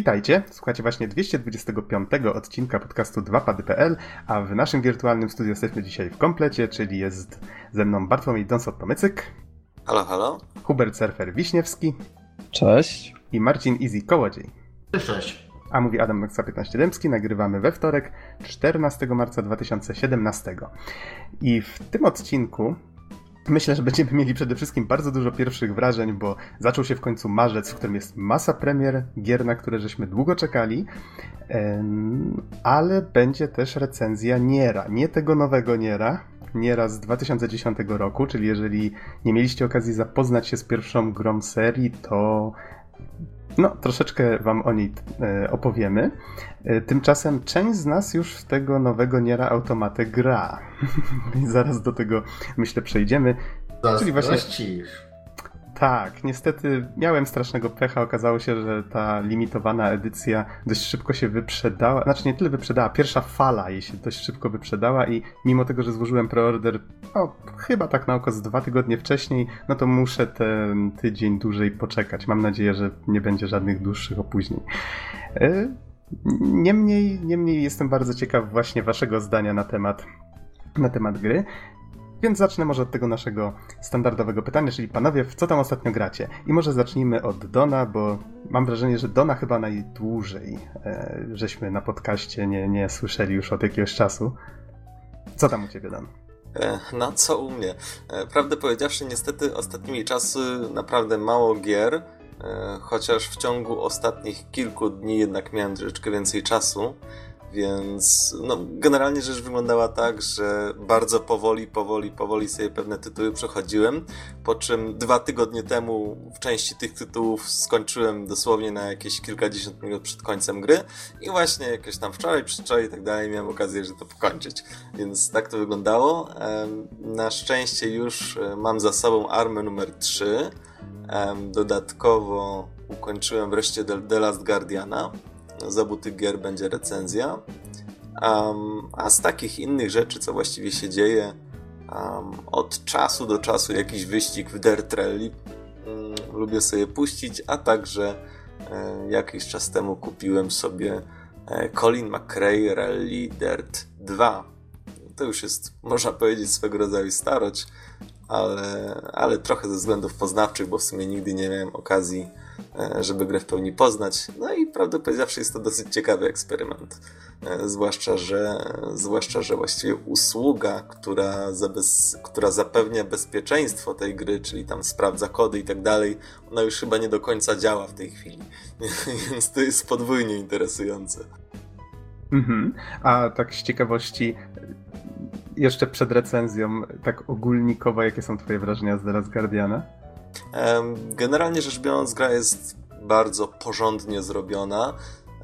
Witajcie, słuchacie właśnie 225 odcinka podcastu 2pady.pl, a w naszym wirtualnym studiu jesteśmy dzisiaj w komplecie, czyli jest ze mną Bartłomiej Donsot-Tomycyk. Halo, halo. Hubert Surfer Wiśniewski. Cześć. I Marcin Easy Kołodziej. Cześć, cześć. A mówi Adam Noxa 15 Dębski, nagrywamy we wtorek, 14 marca 2017. I w tym odcinku Myślę, że będziemy mieli przede wszystkim bardzo dużo pierwszych wrażeń, bo zaczął się w końcu marzec, w którym jest masa premier gier, na które żeśmy długo czekali, ale będzie też recenzja Niera, nie tego nowego Niera, Niera z 2010 roku, czyli jeżeli nie mieliście okazji zapoznać się z pierwszą grą serii, to no, troszeczkę Wam o niej opowiemy. E, tymczasem część z nas już w tego nowego Niera Automatę gra. Zaraz do tego, myślę, przejdziemy. Czyli właśnie... Tak, niestety miałem strasznego pecha. Okazało się, że ta limitowana edycja dość szybko się wyprzedała. Znaczy nie tyle wyprzedała, pierwsza fala jej się dość szybko wyprzedała i mimo tego, że złożyłem preorder no, chyba tak na oko z dwa tygodnie wcześniej, no to muszę ten tydzień dłużej poczekać. Mam nadzieję, że nie będzie żadnych dłuższych opóźnień. E, niemniej, niemniej jestem bardzo ciekaw właśnie waszego zdania na temat na temat gry. Więc zacznę może od tego naszego standardowego pytania, czyli panowie, w co tam ostatnio gracie? I może zacznijmy od Dona, bo mam wrażenie, że Dona chyba najdłużej e, żeśmy na podcaście nie, nie słyszeli już od jakiegoś czasu. Co tam u ciebie, Don? E, no, co u mnie? E, prawdę powiedziawszy, niestety ostatnimi czasy naprawdę mało gier, e, chociaż w ciągu ostatnich kilku dni jednak miałem troszeczkę więcej czasu. Więc no, generalnie rzecz wyglądała tak, że bardzo powoli, powoli, powoli sobie pewne tytuły przechodziłem, po czym dwa tygodnie temu w części tych tytułów skończyłem dosłownie na jakieś kilkadziesiąt minut przed końcem gry i właśnie jakieś tam wczoraj, przedwczoraj i tak dalej miałem okazję, że to pokończyć. Więc tak to wyglądało. Na szczęście już e, mam za sobą armę numer 3. Dodatkowo ukończyłem wreszcie The Last Guardiana za tych gier będzie recenzja. Um, a z takich innych rzeczy, co właściwie się dzieje, um, od czasu do czasu jakiś wyścig w Dirt Rally um, lubię sobie puścić, a także um, jakiś czas temu kupiłem sobie e, Colin McRae Rally Dirt 2. To już jest, można powiedzieć, swego rodzaju starość, ale, ale trochę ze względów poznawczych, bo w sumie nigdy nie miałem okazji E, żeby grę w pełni poznać. No i prawdę powiedziawszy jest to dosyć ciekawy eksperyment. E, zwłaszcza, że, zwłaszcza, że właściwie usługa, która, która zapewnia bezpieczeństwo tej gry, czyli tam sprawdza kody i tak dalej, ona już chyba nie do końca działa w tej chwili. Więc to jest podwójnie interesujące. Mhm. A tak z ciekawości, jeszcze przed recenzją, tak ogólnikowo, jakie są Twoje wrażenia z The Last Guardiana? Generalnie rzecz biorąc, gra jest bardzo porządnie zrobiona.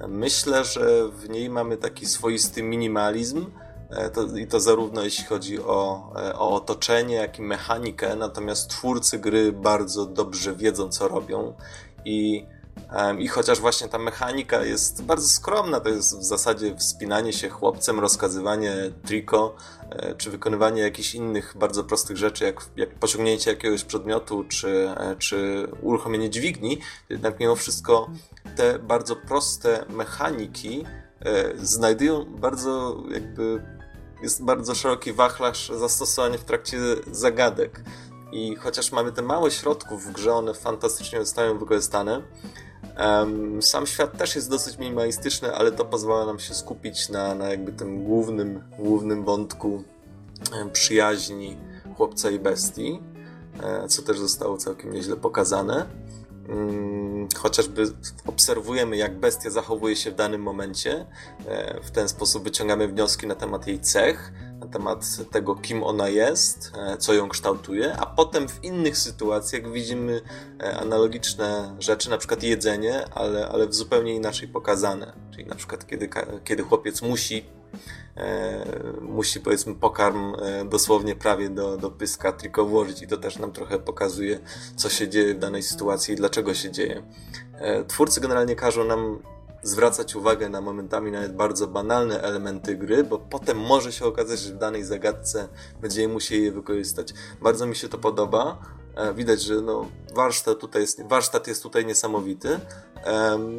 Myślę, że w niej mamy taki swoisty minimalizm. E, to, I to zarówno jeśli chodzi o, e, o otoczenie, jak i mechanikę. Natomiast twórcy gry bardzo dobrze wiedzą, co robią. I i chociaż właśnie ta mechanika jest bardzo skromna, to jest w zasadzie wspinanie się chłopcem, rozkazywanie triko, e, czy wykonywanie jakichś innych bardzo prostych rzeczy, jak, jak pociągnięcie jakiegoś przedmiotu, czy, e, czy uruchomienie dźwigni, jednak mimo wszystko te bardzo proste mechaniki e, znajdują bardzo jakby jest bardzo szeroki wachlarz zastosowania w trakcie zagadek. I chociaż mamy te małe środków w grze, one fantastycznie zostają wykorzystane. Sam świat też jest dosyć minimalistyczny, ale to pozwala nam się skupić na, na jakby tym głównym, głównym wątku przyjaźni chłopca i bestii, e, co też zostało całkiem nieźle pokazane. Mm, chociażby obserwujemy, jak bestia zachowuje się w danym momencie. E, w ten sposób wyciągamy wnioski na temat jej cech, na temat tego, kim ona jest, e, co ją kształtuje, a potem w innych sytuacjach widzimy e, analogiczne rzeczy, na przykład jedzenie, ale, ale w zupełnie inaczej pokazane. Czyli na przykład, kiedy, kiedy chłopiec musi musi powiedzmy pokarm e, dosłownie prawie do, do pyska tylko włożyć i to też nam trochę pokazuje, co się dzieje w danej sytuacji i dlaczego się dzieje. E, twórcy generalnie każą nam zwracać uwagę na momentami nawet bardzo banalne elementy gry, bo potem może się okazać, że w danej zagadce będziemy musieli je wykorzystać. Bardzo mi się to podoba. Widać, że no, warsztat, tutaj jest, warsztat jest tutaj niesamowity.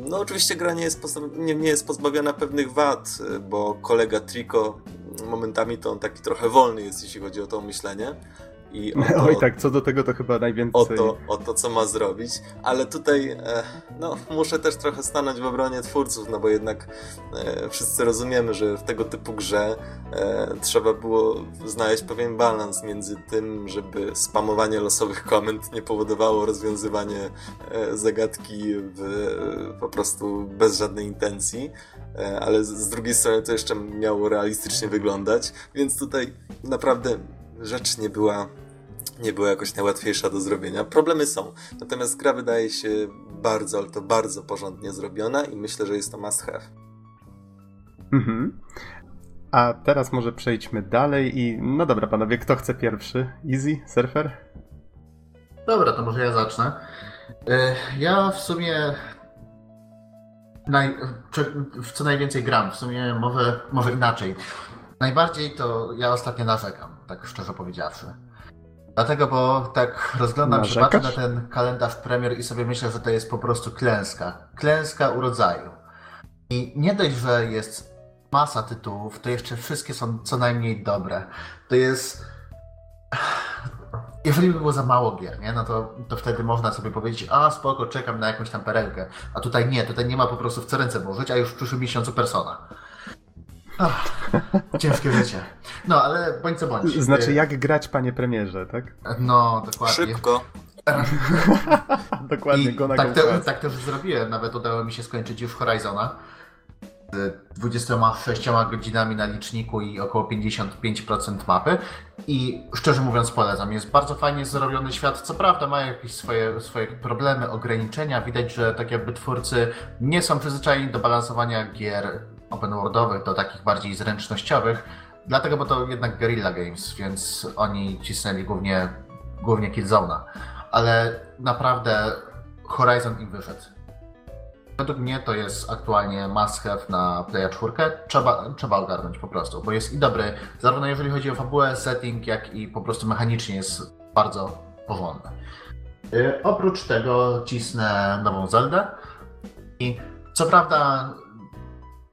No oczywiście gra nie jest, nie, nie jest pozbawiona pewnych wad, bo kolega Trico momentami to on taki trochę wolny jest, jeśli chodzi o to myślenie. I o to, Oj tak, co do tego to chyba najwięcej... O to, o to co ma zrobić, ale tutaj e, no, muszę też trochę stanąć w obronie twórców, no bo jednak e, wszyscy rozumiemy, że w tego typu grze e, trzeba było znaleźć pewien balans między tym, żeby spamowanie losowych komend nie powodowało rozwiązywanie e, zagadki w, po prostu bez żadnej intencji, e, ale z, z drugiej strony to jeszcze miało realistycznie wyglądać, więc tutaj naprawdę rzecz nie była, nie była jakoś najłatwiejsza do zrobienia. Problemy są, natomiast gra wydaje się bardzo, ale to bardzo porządnie zrobiona i myślę, że jest to must have. Mhm. A teraz może przejdźmy dalej i no dobra panowie, kto chce pierwszy? Easy? Surfer? Dobra, to może ja zacznę. E, ja w sumie naj, w co najwięcej gram, w sumie może, może inaczej. Najbardziej to ja ostatnio narzekam, tak szczerze powiedziawszy. Dlatego, bo tak rozglądam się, patrzę na ten kalendarz premier i sobie myślę, że to jest po prostu klęska. Klęska urodzaju. I nie dość, że jest masa tytułów, to jeszcze wszystkie są co najmniej dobre. To jest... Jeżeli by było za mało gier, nie? no to, to wtedy można sobie powiedzieć, a spoko, czekam na jakąś tam perełkę. A tutaj nie, tutaj nie ma po prostu w co ręce włożyć, a już w przyszłym miesiącu persona. Ach, ciężkie życie. No, ale bądź co bądź. Znaczy, jak grać, panie premierze, tak? No, dokładnie. Szybko. dokładnie, go na tak, te, tak też zrobiłem. Nawet udało mi się skończyć już Horizona. Z 26 godzinami na liczniku i około 55% mapy. I szczerze mówiąc, polecam. Jest bardzo fajnie zrobiony świat. Co prawda, ma jakieś swoje, swoje problemy, ograniczenia. Widać, że tak jakby twórcy nie są przyzwyczajeni do balansowania gier open worldowych do takich bardziej zręcznościowych, dlatego, bo to jednak Guerrilla Games, więc oni cisnęli głównie, głównie Killzone'a. Ale naprawdę Horizon im wyszedł. Według mnie to jest aktualnie must have na Playa 4. Trzeba, trzeba ogarnąć po prostu, bo jest i dobry, zarówno jeżeli chodzi o fabułę, setting, jak i po prostu mechanicznie jest bardzo porządny. Yy, oprócz tego cisnę nową Zeldę i co prawda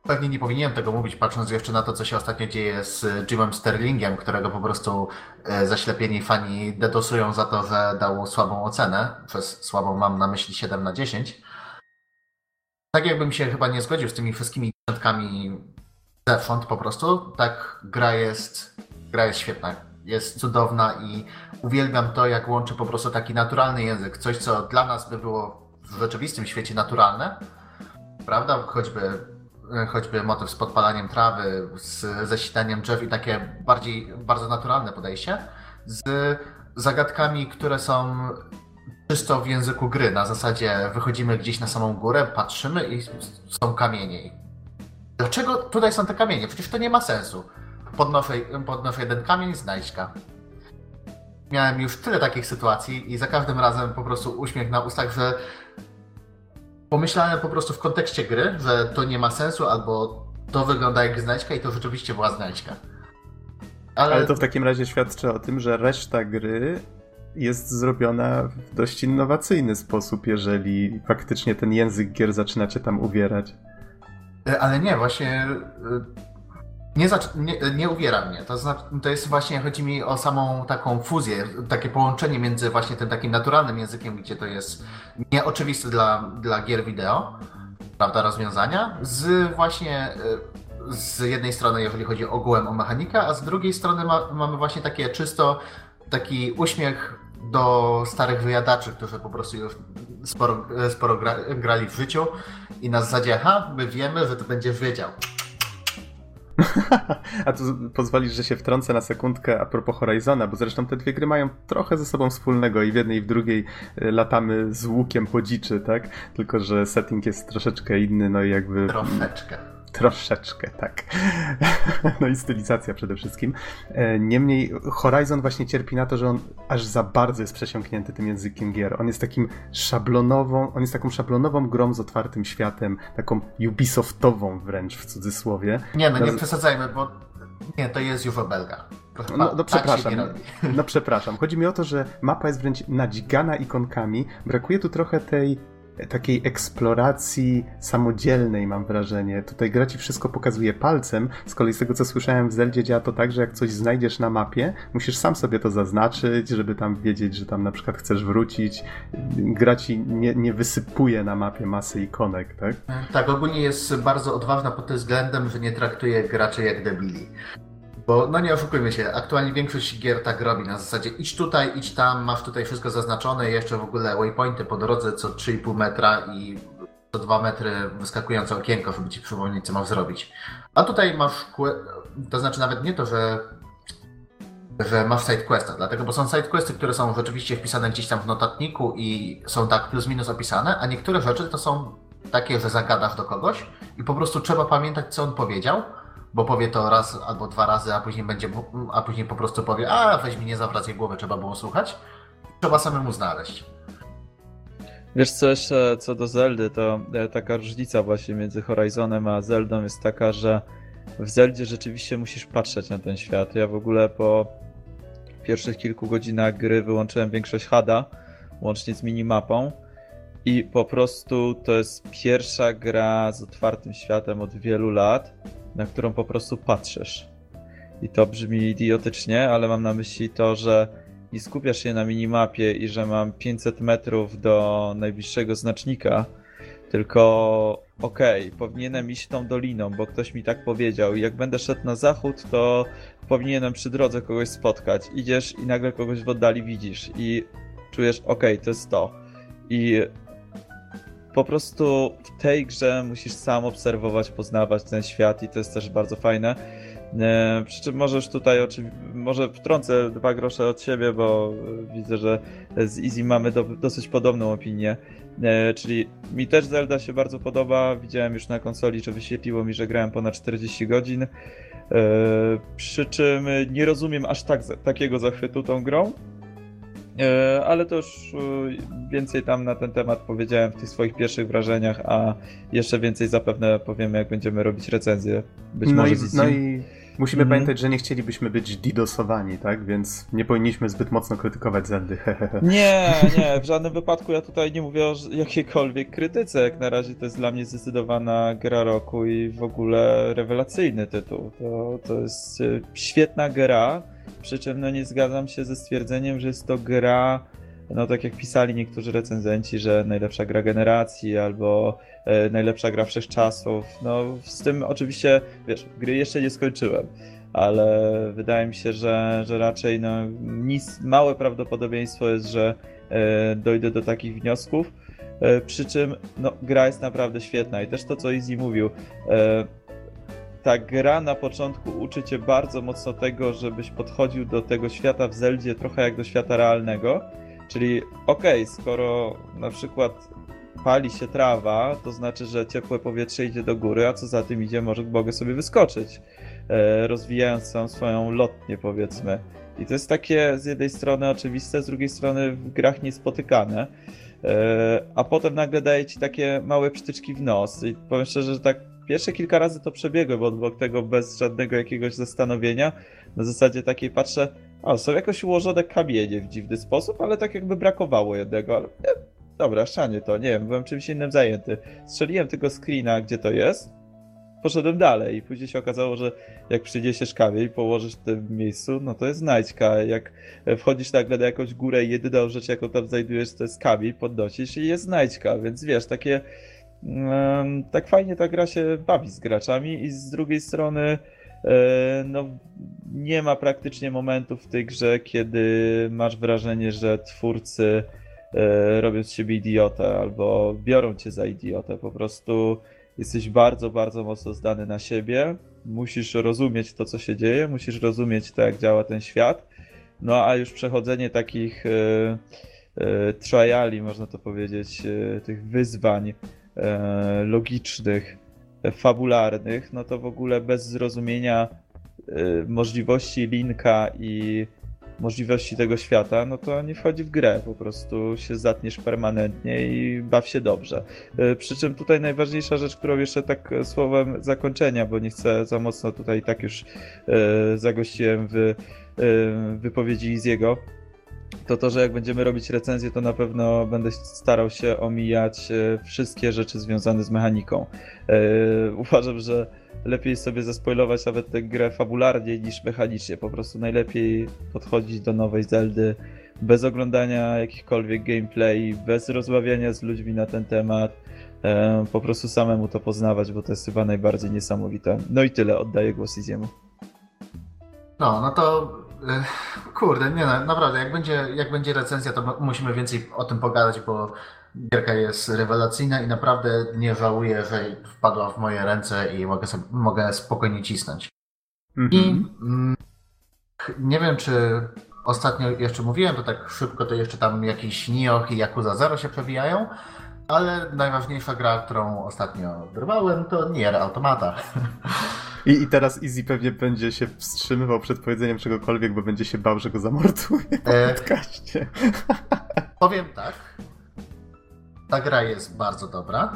Pewnie nie powinienem tego mówić, patrząc jeszcze na to, co się ostatnio dzieje z Jimem Sterlingiem, którego po prostu e, zaślepieni fani dedosują za to, że dał słabą ocenę. Przez słabą mam na myśli 7 na 10. Tak jakbym się chyba nie zgodził z tymi wszystkimi dziesiątkami zewsząd po prostu, tak gra jest, gra jest świetna. Jest cudowna i uwielbiam to, jak łączy po prostu taki naturalny język. Coś, co dla nas by było w rzeczywistym świecie naturalne, prawda? Choćby choćby motyw z podpalaniem trawy, z zasitaniem drzew i takie bardziej, bardzo naturalne podejście, z zagadkami, które są czysto w języku gry. Na zasadzie wychodzimy gdzieś na samą górę, patrzymy i są kamienie. Dlaczego tutaj są te kamienie? Przecież to nie ma sensu. Podnoszę, podnoszę jeden kamień, znajdźka. Miałem już tyle takich sytuacji i za każdym razem po prostu uśmiech na ustach, że pomyślałem po prostu w kontekście gry, że to nie ma sensu, albo to wygląda jak znajdźka i to rzeczywiście była znajdźka. Ale... Ale to w takim razie świadczy o tym, że reszta gry jest zrobiona w dość innowacyjny sposób, jeżeli faktycznie ten język gier zaczyna cię tam uwierać. E, ale nie, właśnie e, nie, nie, nie uwiera mnie. To, znaczy, to jest właśnie, chodzi mi o samą taką fuzję, takie połączenie między właśnie tym takim naturalnym językiem, gdzie to jest nieoczywiste dla, dla gier wideo, prawda, rozwiązania, z właśnie e, z jednej strony, jeżeli chodzi ogółem o mechanikę, a z drugiej strony ma, mamy właśnie takie czysto taki uśmiech do starych wyjadaczy, którzy po prostu już sporo, sporo gra, grali w życiu i na zasadzie, ha, my wiemy, że to będziesz wiedział. A tu pozwolisz, że się wtrącę na sekundkę a propos Horizona, bo zresztą te dwie gry mają trochę ze sobą wspólnego i w jednej i w drugiej y, latamy z łukiem po dziczy, tak? Tylko, że setting jest troszeczkę inny, no i jakby... Troszeczkę. Troszeczkę, tak. No i stylizacja przede wszystkim. E, niemniej Horizon właśnie cierpi na to, że on aż za bardzo jest przesiąknięty tym językiem gier. On jest takim szablonową, on jest taką szablonową grą z otwartym światem, taką Ubisoftową wręcz w cudzysłowie. Nie, no nie przesadzajmy, bo nie, to jest już obelga. Proszę No, no tak przepraszam. No przepraszam. Chodzi mi o to, że mapa jest wręcz nadzigana ikonkami. Brakuje tu trochę tej takiej eksploracji samodzielnej, mam wrażenie. Tutaj gra ci wszystko pokazuje palcem. Z kolei z tego, co słyszałem w Zeldzie, działa to tak, że jak coś znajdziesz na mapie, musisz sam sobie to zaznaczyć, żeby tam wiedzieć, że tam na przykład chcesz wrócić. Gra ci nie, nie wysypuje na mapie masy ikonek, tak? Tak, ogólnie jest bardzo odważna pod tym względem, że nie traktuje graczy jak debili. Bo, no nie oszukujmy się, aktualnie większość gier tak robi, na zasadzie idź tutaj, idź tam, masz tutaj wszystko zaznaczone, jeszcze w ogóle waypointy po drodze co 3,5 metra i co 2 metry wyskakujące okienko, żeby ci przypomnieć, co masz zrobić. A tutaj masz, to znaczy nawet nie to, że że masz sidequesta, dlatego, bo są sidequesty, które są rzeczywiście wpisane gdzieś tam w notatniku i są tak plus minus opisane, a niektóre rzeczy to są takie, że zagadasz do kogoś i po prostu trzeba pamiętać, co on powiedział, bo powie to raz albo dwa razy, a później będzie, a później po prostu powie, a weź mi nie zawracaj głowy, trzeba było słuchać. Trzeba samemu znaleźć. Wiesz co jeszcze co do Zeldy, to e, taka różnica właśnie między Horizonem a Zeldą jest taka, że w Zeldzie rzeczywiście musisz patrzeć na ten świat. Ja w ogóle po pierwszych kilku godzinach gry wyłączyłem większość HUDa, łącznie z minimapą i po prostu to jest pierwsza gra z otwartym światem od wielu lat, na którą po prostu patrzysz. I to brzmi idiotycznie, ale mam na myśli to, że i skupiasz się na minimapie i że mam 500 metrów do najbliższego znacznika, tylko okej, powinienem iść tą doliną, bo ktoś mi tak powiedział i jak będę szedł na zachód, to powinienem przy drodze kogoś spotkać. Idziesz i nagle kogoś w oddali widzisz i czujesz, okej, to jest to. I po prostu w tej grze musisz sam obserwować, poznawać ten świat i to jest też bardzo fajne. E, Przy czym możesz tutaj może wtrącę dwa grosze od siebie, bo widzę, że z Easy mamy do, dosyć podobną opinię. E, Czyli mi też Zelda się bardzo podoba. Widziałem już na konsoli, że wyświetliło mi, że grałem ponad 40 godzin. E, Przy czym nie rozumiem aż tak, takiego zachwytu tą grą. E, Ale to już e, więcej tam na ten temat powiedziałem w tych swoich pierwszych wrażeniach, a jeszcze więcej zapewne powiemy, jak będziemy robić recenzję. Być no, może i, no i musimy Mhm. pamiętać, że nie chcielibyśmy być didosowani, tak? Więc nie powinniśmy zbyt mocno krytykować Zeldy. Nie, nie, w żadnym wypadku ja tutaj nie mówię o jakiejkolwiek krytyce. Jak na razie to jest dla mnie zdecydowana gra roku i w ogóle rewelacyjny tytuł. To, to jest e, świetna gra, przy czym no nie zgadzam się ze stwierdzeniem, że jest to gra, no tak jak pisali niektórzy recenzenci, że najlepsza gra generacji albo e, najlepsza gra wszechczasów. No z tym oczywiście, wiesz, gry jeszcze nie skończyłem ale wydaje mi się, że, że raczej no, nic, małe prawdopodobieństwo jest, że e, dojdę do takich wniosków. E, przy czym no, gra jest naprawdę świetna i też to, co Izzy mówił. E, ta gra na początku uczy cię bardzo mocno tego, żebyś podchodził do tego świata w Zeldzie trochę jak do świata realnego. Czyli okej, skoro na przykład pali się trawa, to znaczy, że ciepłe powietrze idzie do góry, a co za tym idzie, może mogę sobie wyskoczyć e, rozwijając tą swoją lotnię, powiedzmy. I to jest takie z jednej strony oczywiste, z drugiej strony w grach niespotykane. E, A potem nagle daje ci takie małe przytyczki w nos. I powiem szczerze, że tak pierwsze kilka razy to przebiegłem obok tego bez żadnego jakiegoś zastanowienia. Na zasadzie takiej patrzę, a są jakoś ułożone kamienie w dziwny sposób, ale tak jakby brakowało jednego. Ale nie, dobra, szanie to, nie wiem, byłem czymś innym zajęty. Strzeliłem tego screena, gdzie to jest poszedłem dalej i później się okazało, że jak przyniesiesz kamień położysz w tym miejscu, no to jest znajdźka. Jak wchodzisz nagle na jakąś górę i jedyną rzecz, jaką tam znajdujesz, to jest kamień, podnosisz i jest znajdźka, więc wiesz, takie tak fajnie ta gra się bawi z graczami i z drugiej strony e, no nie ma praktycznie momentów w tej grze, kiedy masz wrażenie, że twórcy e, robią z siebie idiotę albo biorą cię za idiotę. Po prostu jesteś bardzo, bardzo mocno zdany na siebie. Musisz rozumieć to, co się dzieje, musisz rozumieć to, jak działa ten świat. No a już przechodzenie takich e, triali, można to powiedzieć, tych wyzwań logicznych, e, fabularnych, no to w ogóle bez zrozumienia e, możliwości linka i możliwości tego świata, no to nie wchodzi w grę, po prostu się zatniesz permanentnie i baw się dobrze. E, Przy czym tutaj najważniejsza rzecz, którą jeszcze tak e, słowem zakończenia, bo nie chcę za mocno tutaj tak już e, zagościłem w wypowiedzi z jego, to to, że jak będziemy robić recenzję, to na pewno będę starał się omijać wszystkie rzeczy związane z mechaniką. Uważam, że lepiej sobie zaspoilować nawet tę grę fabularnie niż mechanicznie. Po prostu najlepiej podchodzić do nowej Zeldy bez oglądania jakichkolwiek gameplay, bez rozmawiania z ludźmi na ten temat. E, po prostu samemu to poznawać, bo to jest chyba najbardziej niesamowite. No i tyle, oddaję głos Iziemu. No, no to e, kurde, nie no, naprawdę, jak będzie, jak będzie recenzja, to musimy więcej o tym pogadać, bo gierka jest rewelacyjna i naprawdę nie żałuję, że wpadła w moje ręce i mogę, sobie, mogę spokojnie cisnąć. Mhm. I mm, nie wiem, czy ostatnio jeszcze mówiłem, to tak szybko to jeszcze tam jakiś Nioh i Yakuza Zero się przewijają, ale najważniejsza gra, którą ostatnio drwałem, to Nier Automata. I, I teraz Easy pewnie będzie się wstrzymywał przed powiedzeniem czegokolwiek, bo będzie się bał, że go zamorduje e... podcaście. Powiem tak. Ta gra jest bardzo dobra.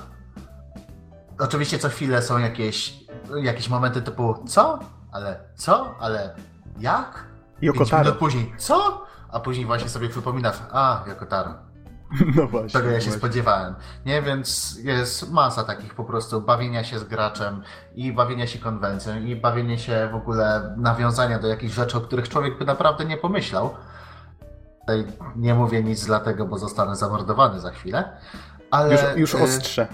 Oczywiście co chwilę są jakieś, jakieś momenty typu co? Ale co? Ale jak? Yokotaro. minut później co? A później właśnie sobie przypominasz, a Yokotaro. No właśnie. Czego ja się właśnie. spodziewałem. Nie, więc jest masa takich po prostu bawienia się z graczem i bawienia się konwencją i bawienia się w ogóle nawiązania do jakichś rzeczy, o których człowiek by naprawdę nie pomyślał. Tutaj nie mówię nic dlatego, bo zostanę zamordowany za chwilę. Ale, już, już y, ostrze.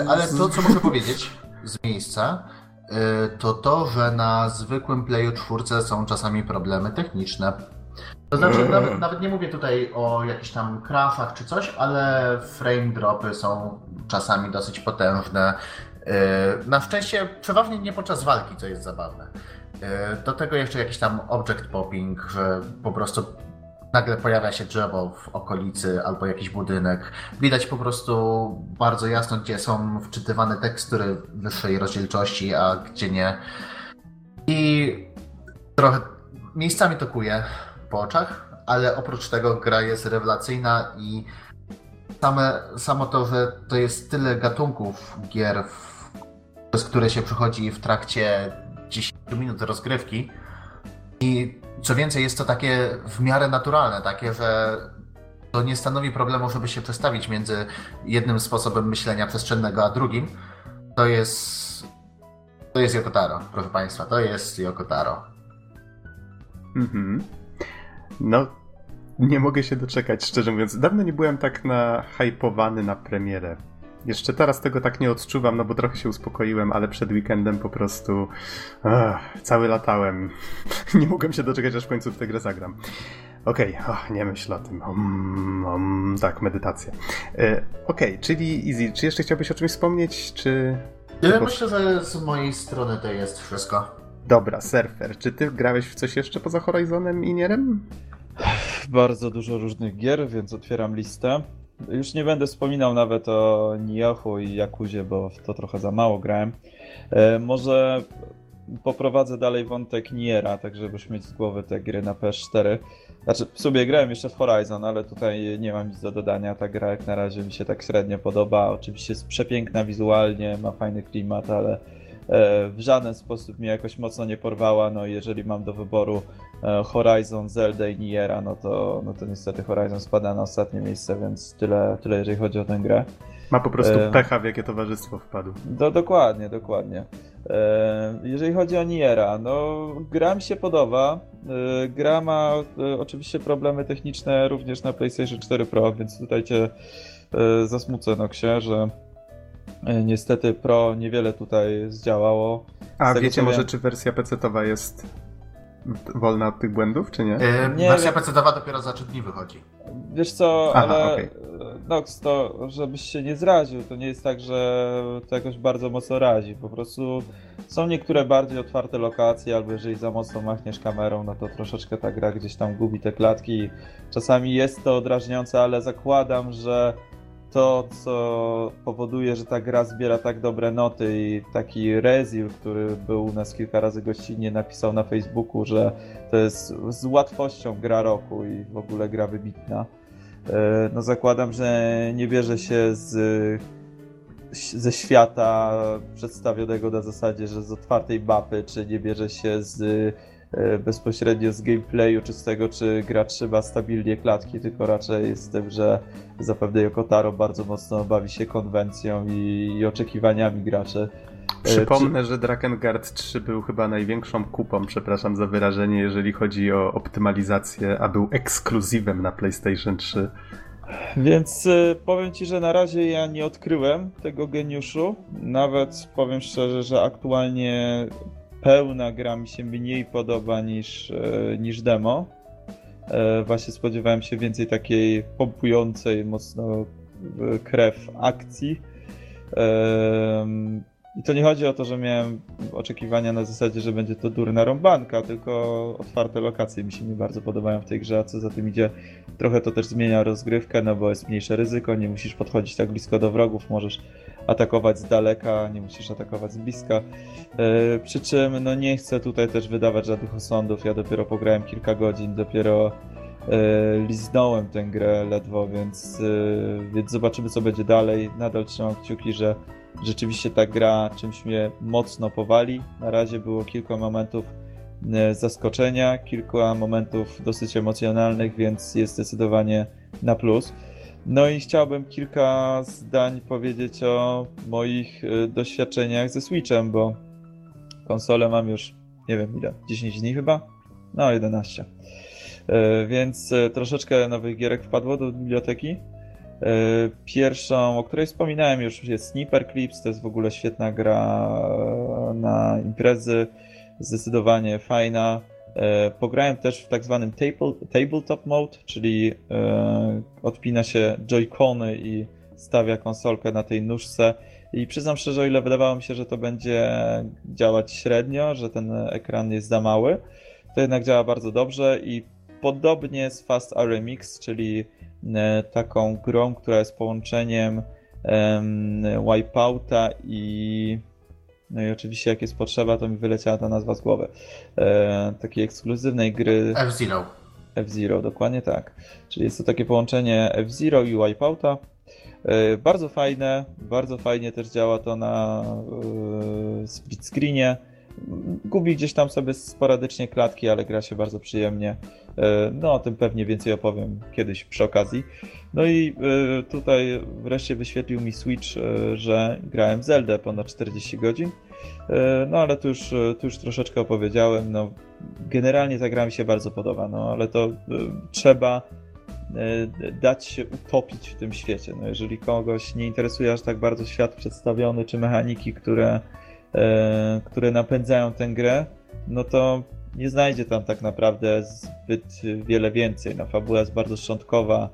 Y, ale to, co muszę powiedzieć z miejsca, y, to to, że na zwykłym Playu 4 są czasami problemy techniczne. To znaczy, eee. nawet, nawet, nie mówię tutaj o jakichś tam crashach czy coś, ale frame dropy są czasami dosyć potężne. Na szczęście przeważnie nie podczas walki, co jest zabawne. Do tego jeszcze jakiś tam object popping, że po prostu nagle pojawia się drzewo w okolicy albo jakiś budynek. Widać po prostu bardzo jasno, gdzie są wczytywane tekstury wyższej rozdzielczości, a gdzie nie. I trochę miejscami tokuje po oczach, ale oprócz tego gra jest rewelacyjna i same, samo to, że to jest tyle gatunków gier, przez które się przechodzi w trakcie 10 minut rozgrywki i co więcej, jest to takie w miarę naturalne, takie, że to nie stanowi problemu, żeby się przestawić między jednym sposobem myślenia przestrzennego a drugim. To jest. To jest Yokotaro, proszę Państwa, to jest Yokotaro. Mhm. No, nie mogę się doczekać, szczerze mówiąc. Dawno nie byłem tak nahypowany na premierę. Jeszcze teraz tego tak nie odczuwam, no bo trochę się uspokoiłem, ale przed weekendem po prostu ach, cały latałem. nie mogłem się doczekać, aż w końcu w tę grę zagram. Okej, okay. nie myśl o tym. Um, um, tak, medytacja. E, Okej, okay, czyli Easy, czy jeszcze chciałbyś o czymś wspomnieć, czy... Ja myślę, że z mojej strony to jest wszystko. Dobra, Surfer, czy ty grałeś w coś jeszcze poza Horizonem i Nierem? Bardzo dużo różnych gier, więc otwieram listę. Już nie będę wspominał nawet o Niohu i Jakuzie, bo w to trochę za mało grałem. E, może poprowadzę dalej wątek Niera, tak żebyś mieć z głowy te gry na PS4. Znaczy, w sobie grałem jeszcze w Horizon, ale tutaj nie mam nic do dodania. Ta gra jak na razie mi się tak średnio podoba. Oczywiście jest przepiękna wizualnie, ma fajny klimat, ale w żaden sposób mnie jakoś mocno nie porwała. No jeżeli mam do wyboru E, Horizon, Zelda i Niera, no to, no to niestety Horizon spada na ostatnie miejsce, więc tyle, tyle jeżeli chodzi o tę grę. Ma po prostu e... pecha, w jakie towarzystwo wpadł. Do, dokładnie, dokładnie. E... Jeżeli chodzi o Niera, no gra mi się podoba. E... Gra ma e, oczywiście problemy techniczne również na PlayStation 4 Pro, więc tutaj cię e, zasmucę, Noxie, że e, niestety Pro niewiele tutaj zdziałało. A wiecie może, czy wersja PC-towa jest wolna od tych błędów, czy nie? Yy, nie wersja PC-towa dopiero za 3 dni wychodzi. Wiesz co, Aha, ale okay. Nox, to żebyś się nie zraził, to nie jest tak, że to jakoś bardzo mocno razi. Po prostu są niektóre bardziej otwarte lokacje, albo jeżeli za mocno machniesz kamerą, no to troszeczkę ta gra gdzieś tam gubi te klatki. Czasami jest to drażniące, ale zakładam, że to, co powoduje, że ta gra zbiera tak dobre noty i taki Rezil, który był u nas kilka razy gościnnie, napisał na Facebooku, że to jest z łatwością gra roku i w ogóle gra wybitna. E, no zakładam, że nie bierze się z, ze świata przedstawionego na zasadzie, że z otwartej mapy, czy nie bierze się z bezpośrednio z gameplayu, czy z tego, czy gra trzyma stabilnie klatki, tylko raczej z tym, że zapewne Yokotaro bardzo mocno bawi się konwencją i, i oczekiwaniami graczy. Przypomnę, czy... że Drakengard 3 był chyba największą kupą, przepraszam za wyrażenie, jeżeli chodzi o optymalizację, a był ekskluzywem na PlayStation 3. Więc y, powiem ci, że na razie ja nie odkryłem tego geniuszu. Nawet powiem szczerze, że aktualnie pełna gra mi się mniej podoba niż, y, niż demo. Y, właśnie spodziewałem się więcej takiej pompującej mocno krew akcji. I to nie chodzi o to, że miałem oczekiwania na zasadzie, że będzie to durna rąbanka, tylko otwarte lokacje mi się nie bardzo podobają w tej grze, a co za tym idzie, trochę to też zmienia rozgrywkę, no bo jest mniejsze ryzyko, nie musisz podchodzić tak blisko do wrogów, możesz atakować z daleka, nie musisz atakować z bliska. Yy, przy czym no nie chcę tutaj też wydawać żadnych osądów, ja dopiero pograłem kilka godzin, dopiero yy, liznąłem tę grę ledwo, więc, yy, więc zobaczymy co będzie dalej. Nadal trzymam kciuki, że rzeczywiście ta gra czymś mnie mocno powali. Na razie było kilka momentów zaskoczenia, kilka momentów dosyć emocjonalnych, więc jest zdecydowanie na plus. No i chciałbym kilka zdań powiedzieć o moich e, doświadczeniach ze Switchem, bo konsolę mam już, nie wiem ile, 10 dni chyba? No, 11. E, więc troszeczkę nowych gierek wpadło do biblioteki. Pierwszą, o której wspominałem już, jest Sniper Clips. To jest w ogóle świetna gra na imprezy. Zdecydowanie fajna. E, pograłem też w tak zwanym table, tabletop mode, czyli e, odpina się joycony i stawia konsolkę na tej nóżce. I przyznam szczerze, o ile wydawało mi się, że to będzie działać średnio, że ten ekran jest za mały, to jednak działa bardzo dobrze i podobnie z Fast RMX, czyli E, taką grą, która jest połączeniem Wipeouta i no i oczywiście jak jest potrzeba, to mi wyleciała ta nazwa z głowy. E, takiej ekskluzywnej gry. F-Zero. F-Zero, dokładnie tak. Czyli jest to takie połączenie F-Zero i Wipeouta. E, bardzo fajne, bardzo fajnie też działa to na e, split screenie. Gubi gdzieś tam sobie sporadycznie klatki, ale gra się bardzo przyjemnie. E, no o tym pewnie więcej opowiem kiedyś przy okazji. No i e, tutaj wreszcie wyświetlił mi Switch, e, że grałem w Zelda ponad 40 godzin. No ale tu już, tu już troszeczkę opowiedziałem. No, generalnie ta gra mi się bardzo podoba, no ale to trzeba dać się utopić w tym świecie. No, jeżeli kogoś nie interesuje aż tak bardzo świat przedstawiony, czy mechaniki, które, które napędzają tę grę, no to nie znajdzie tam tak naprawdę zbyt wiele więcej. No, fabuła jest bardzo szczątkowa.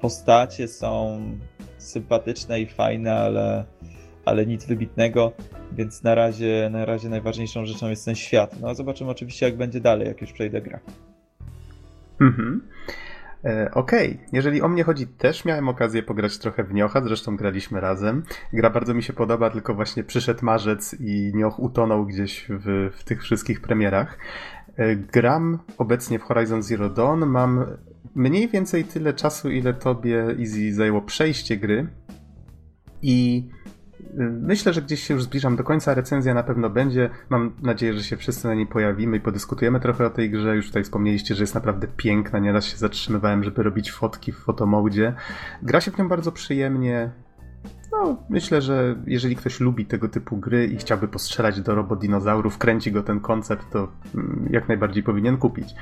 Postacie są sympatyczne i fajne, ale, ale nic wybitnego, więc na razie, na razie najważniejszą rzeczą jest ten świat. No a zobaczymy oczywiście jak będzie dalej, jak już przejdę grę. Mhm. E, okej, okay. jeżeli o mnie chodzi, też miałem okazję pograć trochę w Niocha, zresztą graliśmy razem. Gra bardzo mi się podoba, tylko właśnie przyszedł marzec i Nioch utonął gdzieś w, w tych wszystkich premierach. E, gram obecnie w Horizon Zero Dawn, mam mniej więcej tyle czasu, ile tobie Easy zajęło przejście gry i Myślę, że gdzieś się już zbliżam do końca. Recenzja na pewno będzie. Mam nadzieję, że się wszyscy na niej pojawimy i podyskutujemy trochę o tej grze. Już tutaj wspomnieliście, że jest naprawdę piękna. Nieraz się zatrzymywałem, żeby robić fotki w fotomodzie. Gra się w nią bardzo przyjemnie. No, myślę, że jeżeli ktoś lubi tego typu gry i chciałby postrzelać do robodinozaurów, kręci go ten koncept, to mm, jak najbardziej powinien kupić.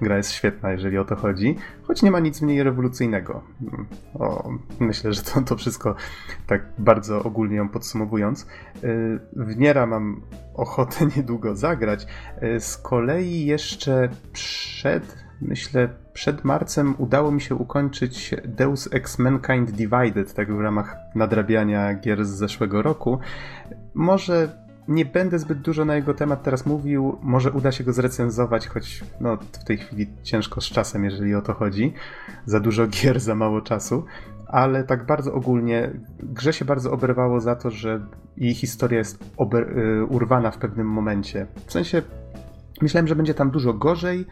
Gra jest świetna, jeżeli o to chodzi, choć nie ma nic w niej rewolucyjnego. Mm, o, myślę, że to, to wszystko tak bardzo ogólnie ją podsumowując. Y, w Niera mam ochotę niedługo zagrać. Y, z kolei jeszcze przed myślę, przed marcem udało mi się ukończyć Deus Ex Mankind Divided, tak w ramach nadrabiania gier z zeszłego roku. Może nie będę zbyt dużo na jego temat teraz mówił, może uda się go zrecenzować, choć no, w tej chwili ciężko z czasem, jeżeli o to chodzi. Za dużo gier, za mało czasu. Ale tak bardzo ogólnie, grze się bardzo oberwało za to, że jej historia jest y, urwana w pewnym momencie. W sensie, myślałem, że będzie tam dużo gorzej,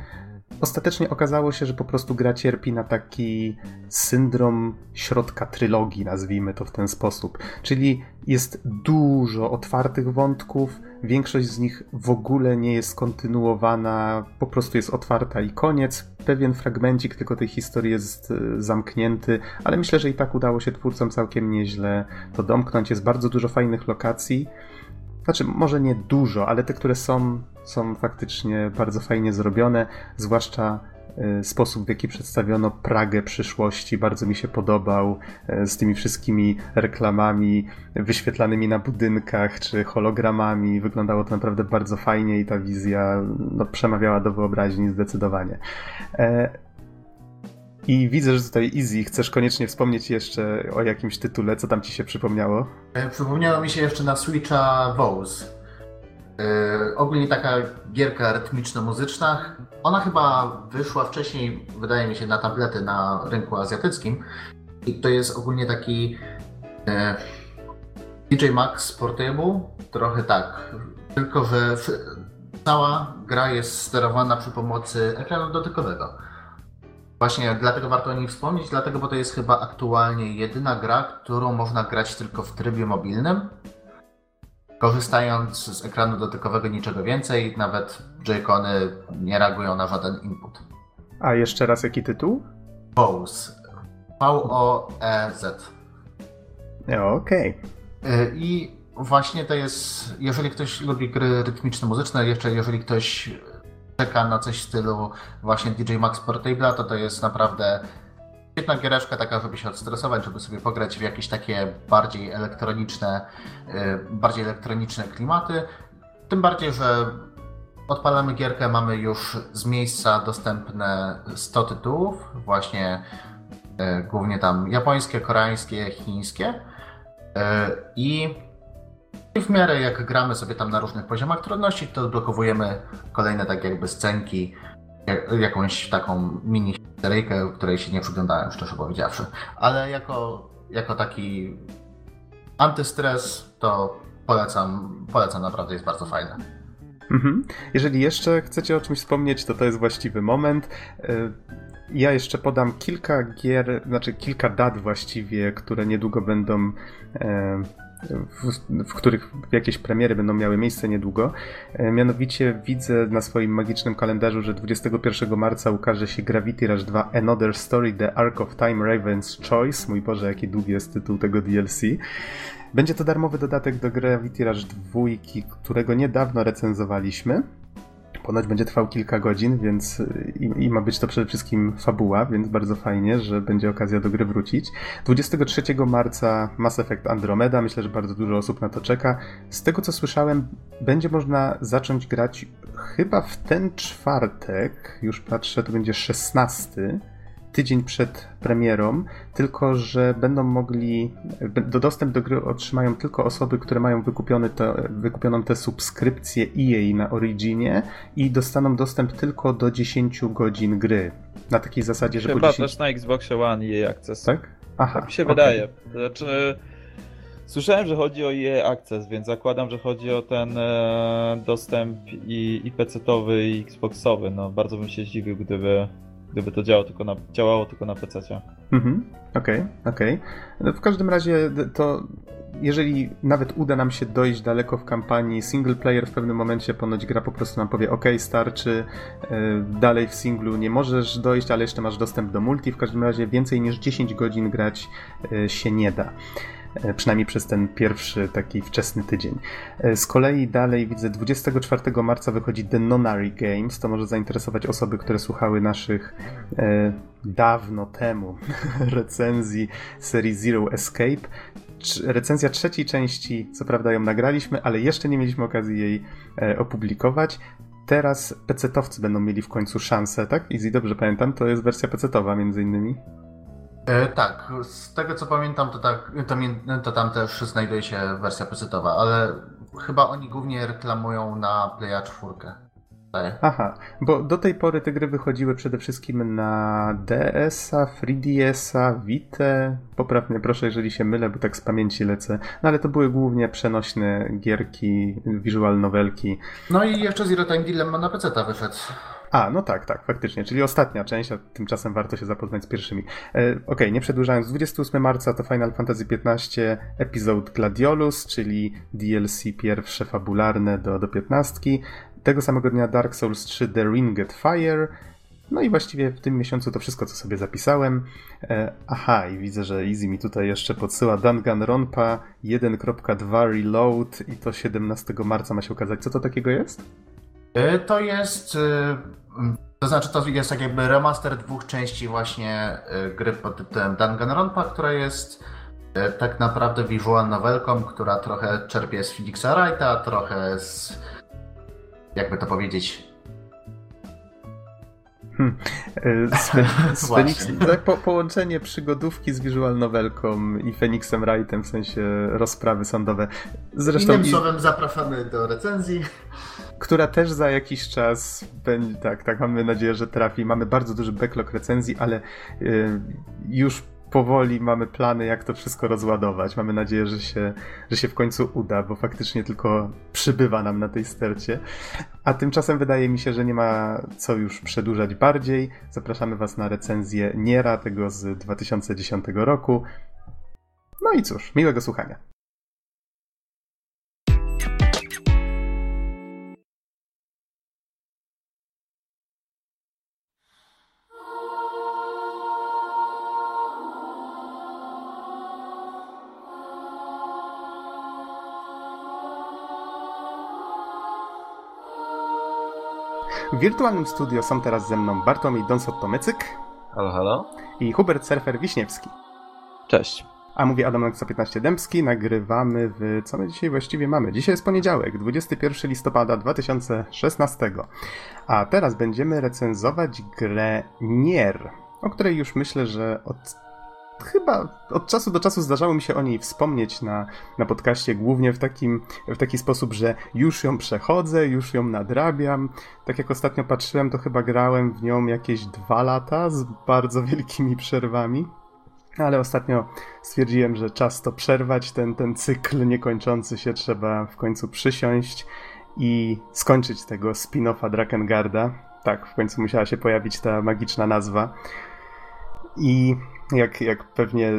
ostatecznie okazało się, że po prostu gra cierpi na taki syndrom środka trylogii, nazwijmy to w ten sposób. Czyli jest dużo otwartych wątków, większość z nich w ogóle nie jest kontynuowana, po prostu jest otwarta i koniec. Pewien fragmencik tylko tej historii jest e, zamknięty, ale myślę, że i tak udało się twórcom całkiem nieźle to domknąć. Jest bardzo dużo fajnych lokacji. Znaczy, może nie dużo, ale te, które są, są faktycznie bardzo fajnie zrobione, zwłaszcza e, sposób, w jaki przedstawiono Pragę przyszłości, bardzo mi się podobał, e, z tymi wszystkimi reklamami wyświetlanymi na budynkach, czy hologramami. Wyglądało to naprawdę bardzo fajnie i ta wizja no, przemawiała do wyobraźni zdecydowanie. E, I widzę, że tutaj Easy, chcesz koniecznie wspomnieć jeszcze o jakimś tytule, co tam ci się przypomniało? E, Przypomniało mi się jeszcze na Switcha Vows. Yy, ogólnie taka gierka rytmiczno-muzyczna. Ona chyba wyszła wcześniej, wydaje mi się, na tablety na rynku azjatyckim. I to jest ogólnie taki e, DJ Max Portable. Trochę tak. Tylko, że cała gra jest sterowana przy pomocy ekranu dotykowego. Właśnie dlatego warto o niej wspomnieć, dlatego, bo to jest chyba aktualnie jedyna gra, którą można grać tylko w trybie mobilnym, korzystając z ekranu dotykowego niczego więcej, nawet Joy-Cony nie reagują na żaden input. A jeszcze raz jaki tytuł? Vows. V-O-E-Z. No, Okej. Y, I właśnie to jest, jeżeli ktoś lubi gry rytmiczno-muzyczne, jeszcze jeżeli ktoś czeka na coś w stylu właśnie DJ Max Portable, to to jest naprawdę świetna giereczka taka, żeby się odstresować, żeby sobie pograć w jakieś takie bardziej elektroniczne, y, bardziej elektroniczne klimaty. Tym bardziej, że odpalamy gierkę, mamy już z miejsca dostępne 100 tytułów, właśnie y, głównie tam japońskie, koreańskie, chińskie. Y, I i w miarę jak gramy sobie tam na różnych poziomach trudności, to odblokowujemy kolejne tak jakby scenki, jak- jakąś taką mini seryjkę, której się nie przyglądałem, szczerze powiedziawszy. Ale jako, jako taki antystres to polecam, polecam naprawdę, jest bardzo fajne. Mhm. Jeżeli jeszcze chcecie o czymś wspomnieć, to to jest właściwy moment. Y, Ja jeszcze podam kilka gier, znaczy kilka dat właściwie, które niedługo będą. W, w których jakieś premiery będą miały miejsce niedługo. E, Mianowicie widzę na swoim magicznym kalendarzu, że 21 marca ukaże się Gravity Rush 2 Another Story The Arc of Time Raven's Choice. Mój Boże, jaki długi jest tytuł tego DLC. Będzie to darmowy dodatek do Gravity Rush 2, którego niedawno recenzowaliśmy. Ponoć będzie trwał kilka godzin, więc y, i, i ma być to przede wszystkim fabuła, więc bardzo fajnie, że będzie okazja do gry wrócić. 23 marca Mass Effect Andromeda, myślę, że bardzo dużo osób na to czeka. Z tego co słyszałem, będzie można zacząć grać chyba w ten czwartek, już patrzę, to będzie 16 tydzień przed premierą, tylko że będą mogli, do dostęp do gry otrzymają tylko osoby, które mają wykupiony wykupioną tę subskrypcję EA na Originie i dostaną dostęp tylko do 10 godzin gry. Na takiej zasadzie, że po Chyba 10... też na Xboxie One EA Access. Tak? Aha, Tak mi się okej. wydaje. Znaczy, słyszałem, że chodzi o EA Access, więc zakładam, że chodzi o ten e, dostęp i, i PC-towy, i Xboxowy. No, bardzo bym się zdziwił, gdyby, gdyby to działało tylko na, działało tylko na PC-cie. Mhm, okej, okej. No W każdym razie to jeżeli nawet uda nam się dojść daleko w kampanii single player, w pewnym momencie ponoć gra po prostu nam powie ok, starczy, e, dalej w singlu nie możesz dojść, ale jeszcze masz dostęp do multi, w każdym razie więcej niż 10 godzin grać e, się nie da. E, Przynajmniej przez ten pierwszy taki wczesny tydzień. E, Z kolei dalej widzę 24 marca wychodzi The Nonary Games. To może zainteresować osoby, które słuchały naszych e, dawno temu recenzji serii Zero Escape. Recenzja trzeciej części, co prawda ją nagraliśmy, ale jeszcze nie mieliśmy okazji jej e, opublikować. Teraz PC-towcy będą mieli w końcu szansę, tak? Easy, dobrze pamiętam, to jest wersja PC-towa między innymi. E, tak, z tego co pamiętam, to, tak, to, to tam też znajduje się wersja pecetowa, ale chyba oni głównie reklamują na Playa 4. Tak. Aha, bo do tej pory te gry wychodziły przede wszystkim na DS-a, 3DS-a, Vita. Poprawnie proszę, jeżeli się mylę, bo tak z pamięci lecę. No ale to były głównie przenośne gierki, visual novelki. No i jeszcze Zero Time Dilemma na PC wyszedł. A, no tak, tak, faktycznie, czyli ostatnia część, a tymczasem warto się zapoznać z pierwszymi. E, Okej, okay, nie przedłużając, 28 marca to Final Fantasy XV epizod Gladiolus, czyli DLC pierwsze fabularne do, do 15. Tego samego dnia Dark Souls 3 The Ringed Fire, no i właściwie w tym miesiącu to wszystko, co sobie zapisałem. E, aha, i widzę, że Easy mi tutaj jeszcze podsyła Danganronpa 1.2 Reload i to 17 marca ma się okazać. Co to takiego jest? E, to jest. E, to znaczy, to jest tak jakby remaster dwóch części właśnie e, gry pod tytułem Danganronpa, która jest tak naprawdę visual novelką, która trochę czerpie z Phoenixa Wrighta, trochę z. jakby to powiedzieć. Hmm. Z, z Fenix, tak, po, połączenie przygodówki z visual novelką i Phoenixem Wrightem, w sensie rozprawy sądowe. Zresztą Innym słowem zapraszamy do recenzji która też za jakiś czas będzie, tak, tak, mamy nadzieję, że trafi. Mamy bardzo duży backlog recenzji, ale yy, już powoli mamy plany, jak to wszystko rozładować. Mamy nadzieję, że się, że się w końcu uda, bo faktycznie tylko przybywa nam na tej stercie. A tymczasem wydaje mi się, że nie ma co już przedłużać bardziej. Zapraszamy Was na recenzję Niera, tego z 2010 roku. No i cóż, miłego słuchania. W wirtualnym studio są teraz ze mną Bartłomiej Donsot-Tomycyk. Halo, halo. I Hubert Surfer Wiśniewski. Cześć. A mówi Adam 115 Dębski. Nagrywamy w... Co my dzisiaj właściwie mamy? Dzisiaj jest poniedziałek, 21 listopada 2016. A teraz będziemy recenzować grę Nier, o której już myślę, że od chyba od czasu do czasu zdarzało mi się o niej wspomnieć na, na podcaście, głównie w, takim, w taki sposób, że już ją przechodzę, już ją nadrabiam. Tak jak ostatnio patrzyłem, to chyba grałem w nią jakieś dwa lata z bardzo wielkimi przerwami. Ale ostatnio stwierdziłem, że czas to przerwać, ten, ten cykl niekończący się trzeba w końcu przysiąść i skończyć tego spin-offa Drakengard'a. Tak, w końcu musiała się pojawić ta magiczna nazwa. I jak, jak pewnie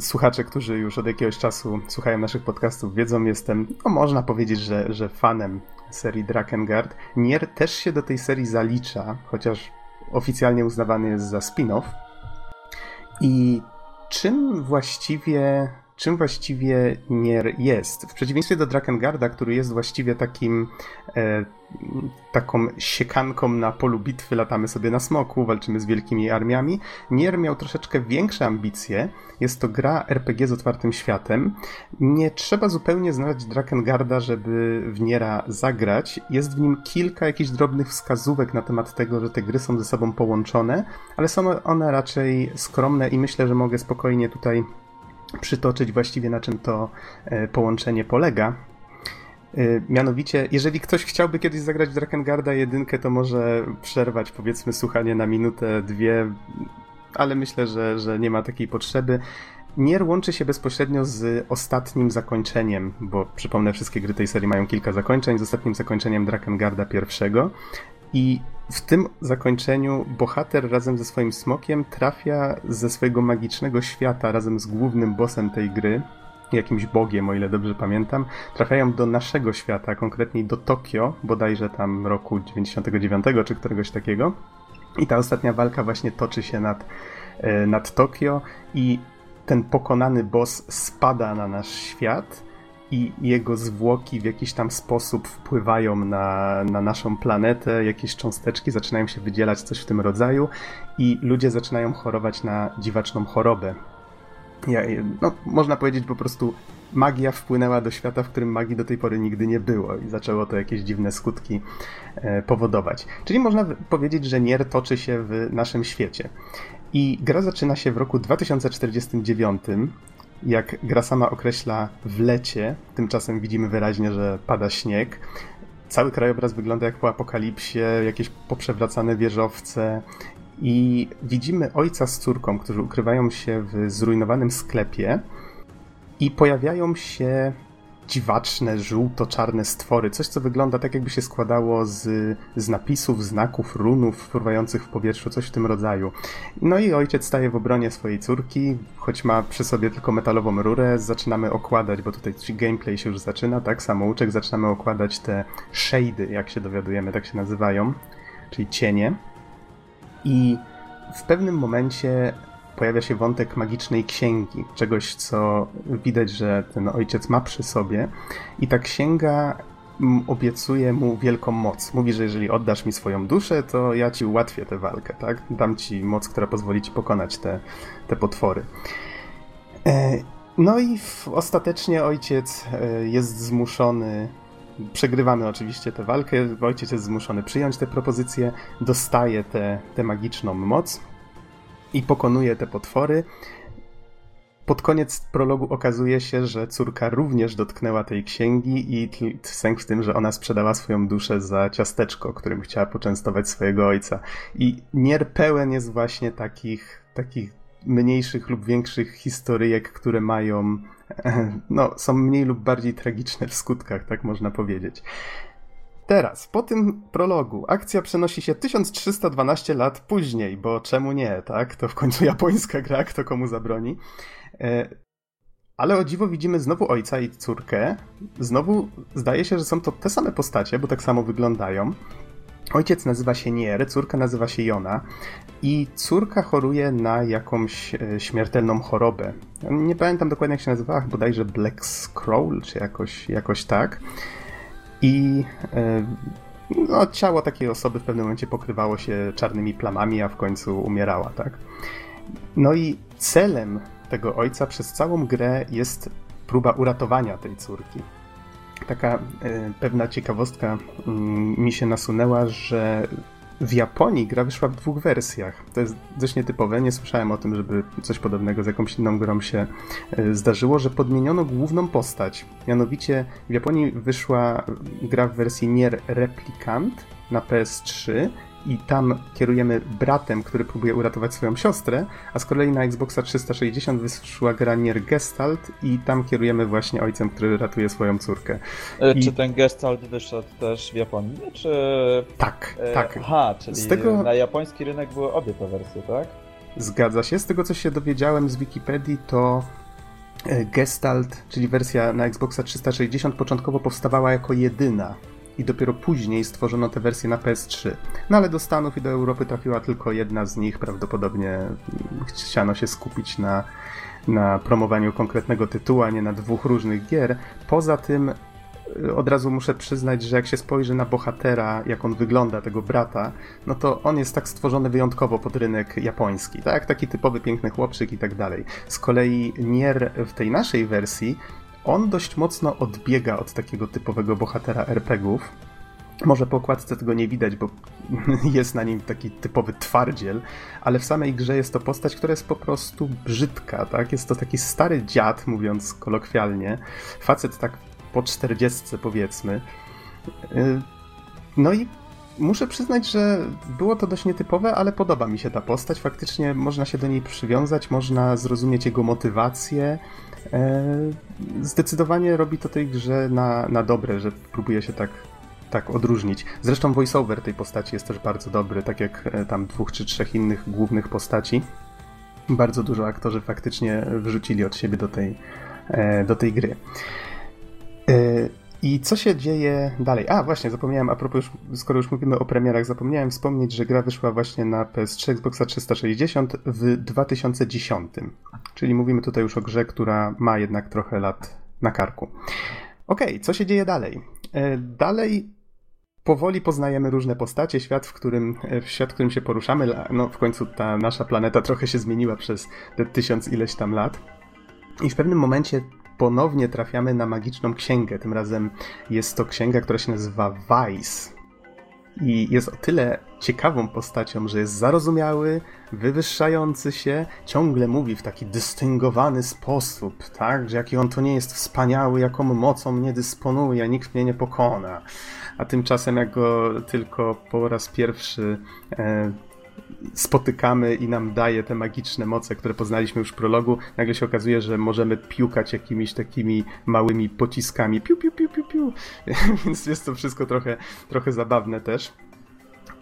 słuchacze, którzy już od jakiegoś czasu słuchają naszych podcastów, wiedzą, jestem, no można powiedzieć, że, że fanem serii Drakengard. Nier też się do tej serii zalicza, chociaż oficjalnie uznawany jest za spin-off. I czym właściwie czym właściwie Nier jest. W przeciwieństwie do Drakengarda, który jest właściwie takim e, taką siekanką na polu bitwy, latamy sobie na smoku, walczymy z wielkimi armiami. Nier miał troszeczkę większe ambicje. Jest to gra RPG z otwartym światem. Nie trzeba zupełnie znać Drakengarda, żeby w Niera zagrać. Jest w nim kilka jakichś drobnych wskazówek na temat tego, że te gry są ze sobą połączone, ale są one raczej skromne i myślę, że mogę spokojnie tutaj przytoczyć właściwie na czym to e, połączenie polega. E, mianowicie, jeżeli ktoś chciałby kiedyś zagrać w Drakengarda jedynkę, to może przerwać powiedzmy słuchanie na minutę, dwie, ale myślę, że, że nie ma takiej potrzeby. Nier łączy się bezpośrednio z ostatnim zakończeniem, bo przypomnę, wszystkie gry tej serii mają kilka zakończeń, z ostatnim zakończeniem Drakengarda pierwszego. I w tym zakończeniu bohater razem ze swoim smokiem trafia ze swojego magicznego świata razem z głównym bossem tej gry, jakimś bogiem, o ile dobrze pamiętam, trafiają do naszego świata, konkretniej do Tokio, bodajże tam roku 99 czy któregoś takiego. I ta ostatnia walka właśnie toczy się nad, e, nad Tokio i ten pokonany boss spada na nasz świat i jego zwłoki w jakiś tam sposób wpływają na, na naszą planetę, jakieś cząsteczki zaczynają się wydzielać, coś w tym rodzaju i ludzie zaczynają chorować na dziwaczną chorobę. Ja, no, można powiedzieć po prostu magia wpłynęła do świata, w którym magii do tej pory nigdy nie było i zaczęło to jakieś dziwne skutki e, powodować. Czyli można powiedzieć, że Nier toczy się w naszym świecie. I gra zaczyna się w roku 2049 jak gra sama określa w lecie, tymczasem widzimy wyraźnie, że pada śnieg. Cały krajobraz wygląda jak po apokalipsie, jakieś poprzewracane wieżowce i widzimy ojca z córką, którzy ukrywają się w zrujnowanym sklepie i pojawiają się dziwaczne, żółto-czarne stwory. Coś, co wygląda tak, jakby się składało z, z napisów, znaków, runów fruwających w powietrzu, coś w tym rodzaju. No i ojciec staje w obronie swojej córki, choć ma przy sobie tylko metalową rurę. Zaczynamy okładać, bo tutaj gameplay się już zaczyna, tak? Samouczek, zaczynamy okładać te shady, jak się dowiadujemy, tak się nazywają, czyli cienie. I w pewnym momencie pojawia się wątek magicznej księgi, czegoś, co widać, że ten ojciec ma przy sobie. I ta księga obiecuje mu wielką moc. Mówi, że jeżeli oddasz mi swoją duszę, to ja ci ułatwię tę walkę, tak? Dam ci moc, która pozwoli ci pokonać te, te potwory. E, no i ostatecznie ojciec e, jest zmuszony Przegrywamy oczywiście tę walkę. Ojciec jest zmuszony przyjąć tę propozycję, dostaje tę magiczną moc i pokonuje te potwory. Pod koniec prologu okazuje się, że córka również dotknęła tej księgi i sęk w tym, że ona sprzedała swoją duszę za ciasteczko, którym chciała poczęstować swojego ojca. I Nier pełen jest właśnie takich, takich mniejszych lub większych historyjek, które mają, no, są mniej lub bardziej tragiczne w skutkach, tak można powiedzieć. Teraz, po tym prologu, akcja przenosi się 1312 lat później, bo czemu nie, tak? To w końcu japońska gra, kto komu zabroni. E, ale o dziwo widzimy znowu ojca i córkę. Znowu zdaje się, że są to te same postacie, bo tak samo wyglądają. Ojciec nazywa się Nier, córka nazywa się Jona i córka choruje na jakąś e, śmiertelną chorobę. Nie pamiętam dokładnie jak się nazywała, bodajże Black Scroll, czy jakoś, jakoś tak. I e, no, ciało takiej osoby w pewnym momencie pokrywało się czarnymi plamami, a w końcu umierała, tak? No i celem tego ojca przez całą grę jest próba uratowania tej córki. Taka e, pewna ciekawostka mm, mi się nasunęła, że w Japonii gra wyszła w dwóch wersjach. To jest dość nietypowe. Nie słyszałem o tym, żeby coś podobnego z jakąś inną grą się e, zdarzyło, że podmieniono główną postać. Mianowicie w Japonii wyszła gra w wersji Nier Replicant na PS3 i tam kierujemy bratem, który próbuje uratować swoją siostrę, a z kolei na Xboxa 360 wyszła gra Nier Gestalt i tam kierujemy właśnie ojcem, który ratuje swoją córkę. E, I... Czy ten Gestalt wyszedł też w Japonii, czy... Tak, e... tak. Aha, czyli z tego... na japoński rynek były obie te wersje, tak? Zgadza się. Z tego, co się dowiedziałem z Wikipedii, to e, Gestalt, czyli wersja na Xboxa 360 początkowo powstawała jako jedyna i dopiero później stworzono tę wersję na PS3. No ale do Stanów i do Europy trafiła tylko jedna z nich, prawdopodobnie chciano się skupić na, na promowaniu konkretnego tytułu, a nie na dwóch różnych gier. Poza tym y, od razu muszę przyznać, że jak się spojrzy na bohatera, jak on wygląda, tego brata, no to on jest tak stworzony wyjątkowo pod rynek japoński, tak? Taki typowy piękny chłopczyk i tak dalej. Z kolei Nier w tej naszej wersji on dość mocno odbiega od takiego typowego bohatera RPGów. Może po okładce tego nie widać, bo jest na nim taki typowy twardziel, ale w samej grze jest to postać, która jest po prostu brzydka, tak? Jest to taki stary dziad, mówiąc kolokwialnie. Facet tak po czterdziestce powiedzmy. Y, no i muszę przyznać, że było to dość nietypowe, ale podoba mi się ta postać. Faktycznie można się do niej przywiązać, można zrozumieć jego motywację. E, zdecydowanie robi to tej grze na, na dobre, że próbuje się tak, tak odróżnić. Zresztą voiceover tej postaci jest też bardzo dobry, tak jak e, tam dwóch czy trzech innych głównych postaci. Bardzo dużo aktorzy faktycznie wrzucili od siebie do tej, e, do tej gry. I co się dzieje dalej? A, właśnie, zapomniałem, a propos, już, skoro już mówimy o premierach, zapomniałem wspomnieć, że gra wyszła właśnie na PS3, Xboxa 360 w 2010. Czyli mówimy tutaj już o grze, która ma jednak trochę lat na karku. Okej, okay, co się dzieje dalej? E, dalej powoli poznajemy różne postacie, świat, w którym, e, w świat, w którym się poruszamy. No, w końcu ta nasza planeta trochę się zmieniła przez te tysiąc ileś tam lat. I w pewnym momencie ponownie trafiamy na magiczną księgę. Tym razem jest to księga, która się nazywa Vice. I jest o tyle ciekawą postacią, że jest zarozumiały, wywyższający się, ciągle mówi w taki dystyngowany sposób, tak? Że jaki on to nie jest wspaniały, jaką mocą nie dysponuje, nikt mnie nie pokona. A tymczasem, jak go tylko po raz pierwszy e, spotykamy i nam daje te magiczne moce, które poznaliśmy już w prologu, nagle się okazuje, że możemy piukać jakimiś takimi małymi pociskami. Piu, piu, piu, piu, piu. Więc jest to wszystko trochę, trochę zabawne też.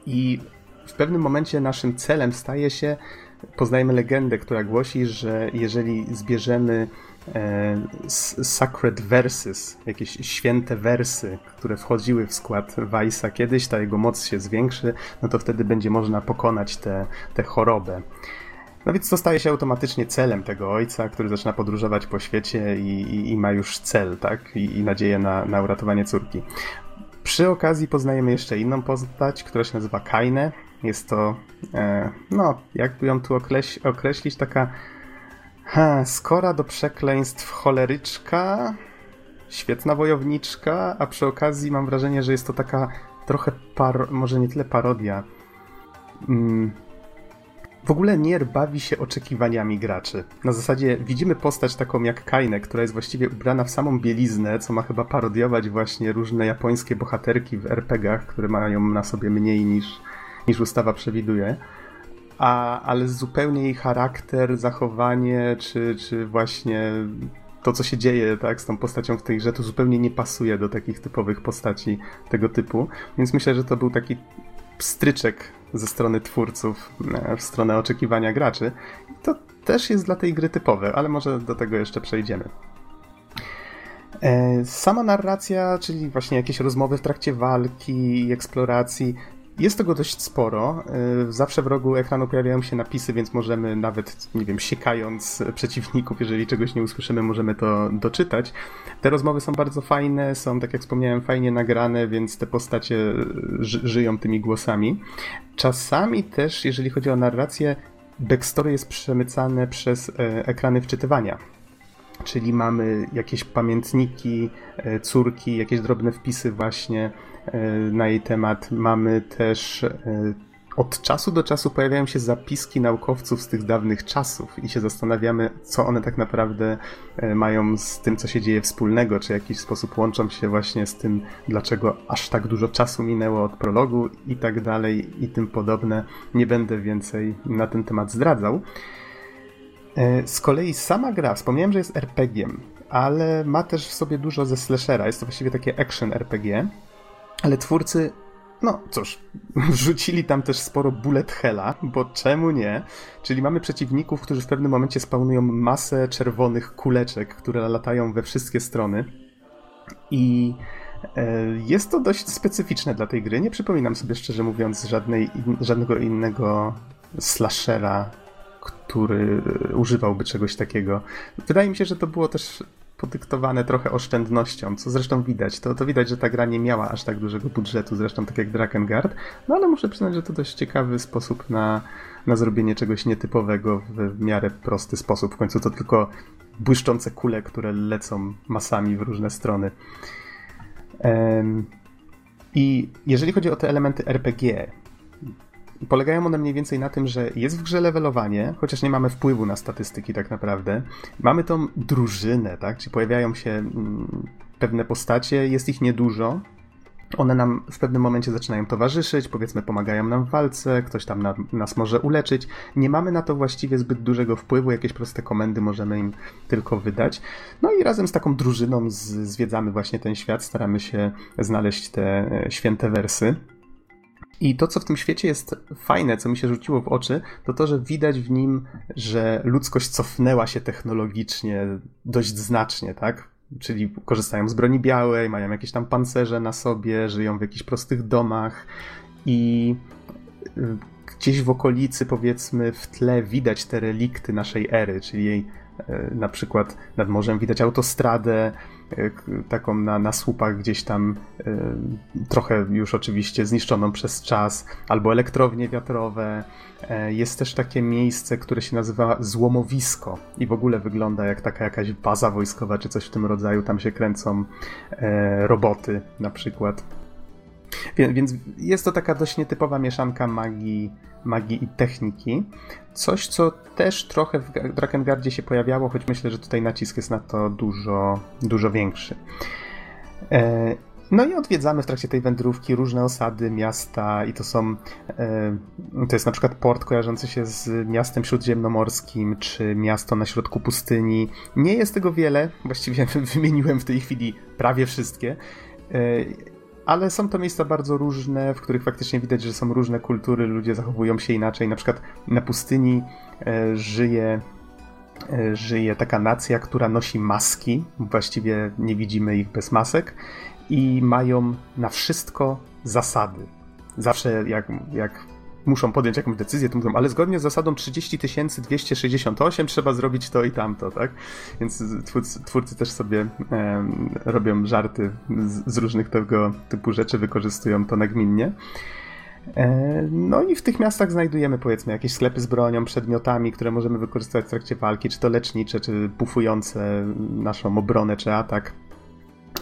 I w pewnym momencie naszym celem staje się, poznajemy legendę, która głosi, że jeżeli zbierzemy sacred verses, jakieś święte wersy, które wchodziły w skład Weissa kiedyś, ta jego moc się zwiększy, no to wtedy będzie można pokonać tę chorobę. No więc to staje się automatycznie celem tego ojca, który zaczyna podróżować po świecie i, i, i ma już cel, tak? I, i nadzieję na, na uratowanie córki. Przy okazji poznajemy jeszcze inną postać, która się nazywa Kaine. Jest to, e, no, jakby ją tu określić, taka ha, skora do przekleństw choleryczka, świetna wojowniczka, a przy okazji mam wrażenie, że jest to taka trochę, par, może nie tyle parodia. Mm, w ogóle Nier bawi się oczekiwaniami graczy. Na zasadzie widzimy postać taką jak Kaine, która jest właściwie ubrana w samą bieliznę, co ma chyba parodiować właśnie różne japońskie bohaterki w RPGach, które mają na sobie mniej niż, niż ustawa przewiduje. A, ale zupełnie jej charakter, zachowanie, czy, czy właśnie to, co się dzieje tak, z tą postacią w tej grze, to zupełnie nie pasuje do takich typowych postaci tego typu. Więc myślę, że to był taki pstryczek ze strony twórców e, w stronę oczekiwania graczy. To też jest dla tej gry typowe, ale może do tego jeszcze przejdziemy. E, sama narracja, czyli właśnie jakieś rozmowy w trakcie walki i eksploracji, jest tego dość sporo. Y, zawsze w rogu ekranu pojawiają się napisy, więc możemy nawet, nie wiem, siekając przeciwników, jeżeli czegoś nie usłyszymy, możemy to doczytać. Te rozmowy są bardzo fajne, są, tak jak wspomniałem, fajnie nagrane, więc te postacie ży żyją tymi głosami. Czasami też, jeżeli chodzi o narrację, backstory jest przemycane przez e, ekrany wczytywania czyli mamy jakieś pamiętniki e, córki, jakieś drobne wpisy właśnie na jej temat. Mamy też e, od czasu do czasu pojawiają się zapiski naukowców z tych dawnych czasów i się zastanawiamy, co one tak naprawdę mają z tym, co się dzieje wspólnego, czy w jakiś sposób łączą się właśnie z tym, dlaczego aż tak dużo czasu minęło od prologu i tak dalej i tym podobne. Nie będę więcej na ten temat zdradzał. E, z kolei sama gra, wspomniałem, że jest RPG-iem, ale ma też w sobie dużo ze slashera. Jest to właściwie takie action RPG, ale twórcy, no cóż, wrzucili tam też sporo bullet hella, bo czemu nie? Czyli mamy przeciwników, którzy w pewnym momencie spawnują masę czerwonych kuleczek, które latają we wszystkie strony. I e, jest to dość specyficzne dla tej gry. Nie przypominam sobie szczerze mówiąc żadnej, żadnego innego slashera który używałby czegoś takiego. Wydaje mi się, że to było też podyktowane trochę oszczędnością, co zresztą widać. To, to widać, że ta gra nie miała aż tak dużego budżetu, zresztą tak jak Drakengard, no ale muszę przyznać, że to dość ciekawy sposób na, na zrobienie czegoś nietypowego w, w miarę prosty sposób. W końcu to tylko błyszczące kule, które lecą masami w różne strony. Um, I jeżeli chodzi o te elementy RPG, Polegają one mniej więcej na tym, że jest w grze levelowanie, chociaż nie mamy wpływu na statystyki tak naprawdę. Mamy tą drużynę, tak? Czyli pojawiają się mm, pewne postacie, jest ich niedużo. One nam w pewnym momencie zaczynają towarzyszyć, powiedzmy pomagają nam w walce, ktoś tam na, nas może uleczyć. Nie mamy na to właściwie zbyt dużego wpływu, jakieś proste komendy możemy im tylko wydać. No i razem z taką drużyną z, zwiedzamy właśnie ten świat, staramy się znaleźć te e, święte wersy. I to, co w tym świecie jest fajne, co mi się rzuciło w oczy, to to, że widać w nim, że ludzkość cofnęła się technologicznie dość znacznie, tak? Czyli korzystają z broni białej, mają jakieś tam pancerze na sobie, żyją w jakichś prostych domach i y, gdzieś w okolicy, powiedzmy, w tle widać te relikty naszej ery, czyli jej e, na przykład nad morzem widać autostradę, taką na, na słupach gdzieś tam e, trochę już oczywiście zniszczoną przez czas, albo elektrownie wiatrowe. E, jest też takie miejsce, które się nazywa złomowisko i w ogóle wygląda jak taka jakaś baza wojskowa czy coś w tym rodzaju. Tam się kręcą roboty na przykład. Więc jest to taka dość nietypowa mieszanka magii, magii i techniki. Coś, co też trochę w Drakengardzie się pojawiało, choć myślę, że tutaj nacisk jest na to dużo, dużo większy. E, No i odwiedzamy w trakcie tej wędrówki różne osady, miasta i to są, e, to jest na przykład port kojarzący się z miastem śródziemnomorskim, czy miasto na środku pustyni. Nie jest tego wiele, właściwie wymieniłem w tej chwili prawie wszystkie, e, ale są to miejsca bardzo różne, w których faktycznie widać, że są różne kultury, ludzie zachowują się inaczej. Na przykład na pustyni e, żyje żyje taka nacja, która nosi maski. Właściwie nie widzimy ich bez masek i mają na wszystko zasady. Zawsze jak, jak muszą podjąć jakąś decyzję, to mówią, ale zgodnie z zasadą 30 268 trzeba zrobić to i tamto, tak? Więc twórcy, twórcy też sobie e, robią żarty z, z, różnych tego typu rzeczy, wykorzystują to nagminnie. E, no i w tych miastach znajdujemy powiedzmy jakieś sklepy z bronią, przedmiotami, które możemy wykorzystywać w trakcie walki, czy to lecznicze, czy bufujące naszą obronę, czy atak.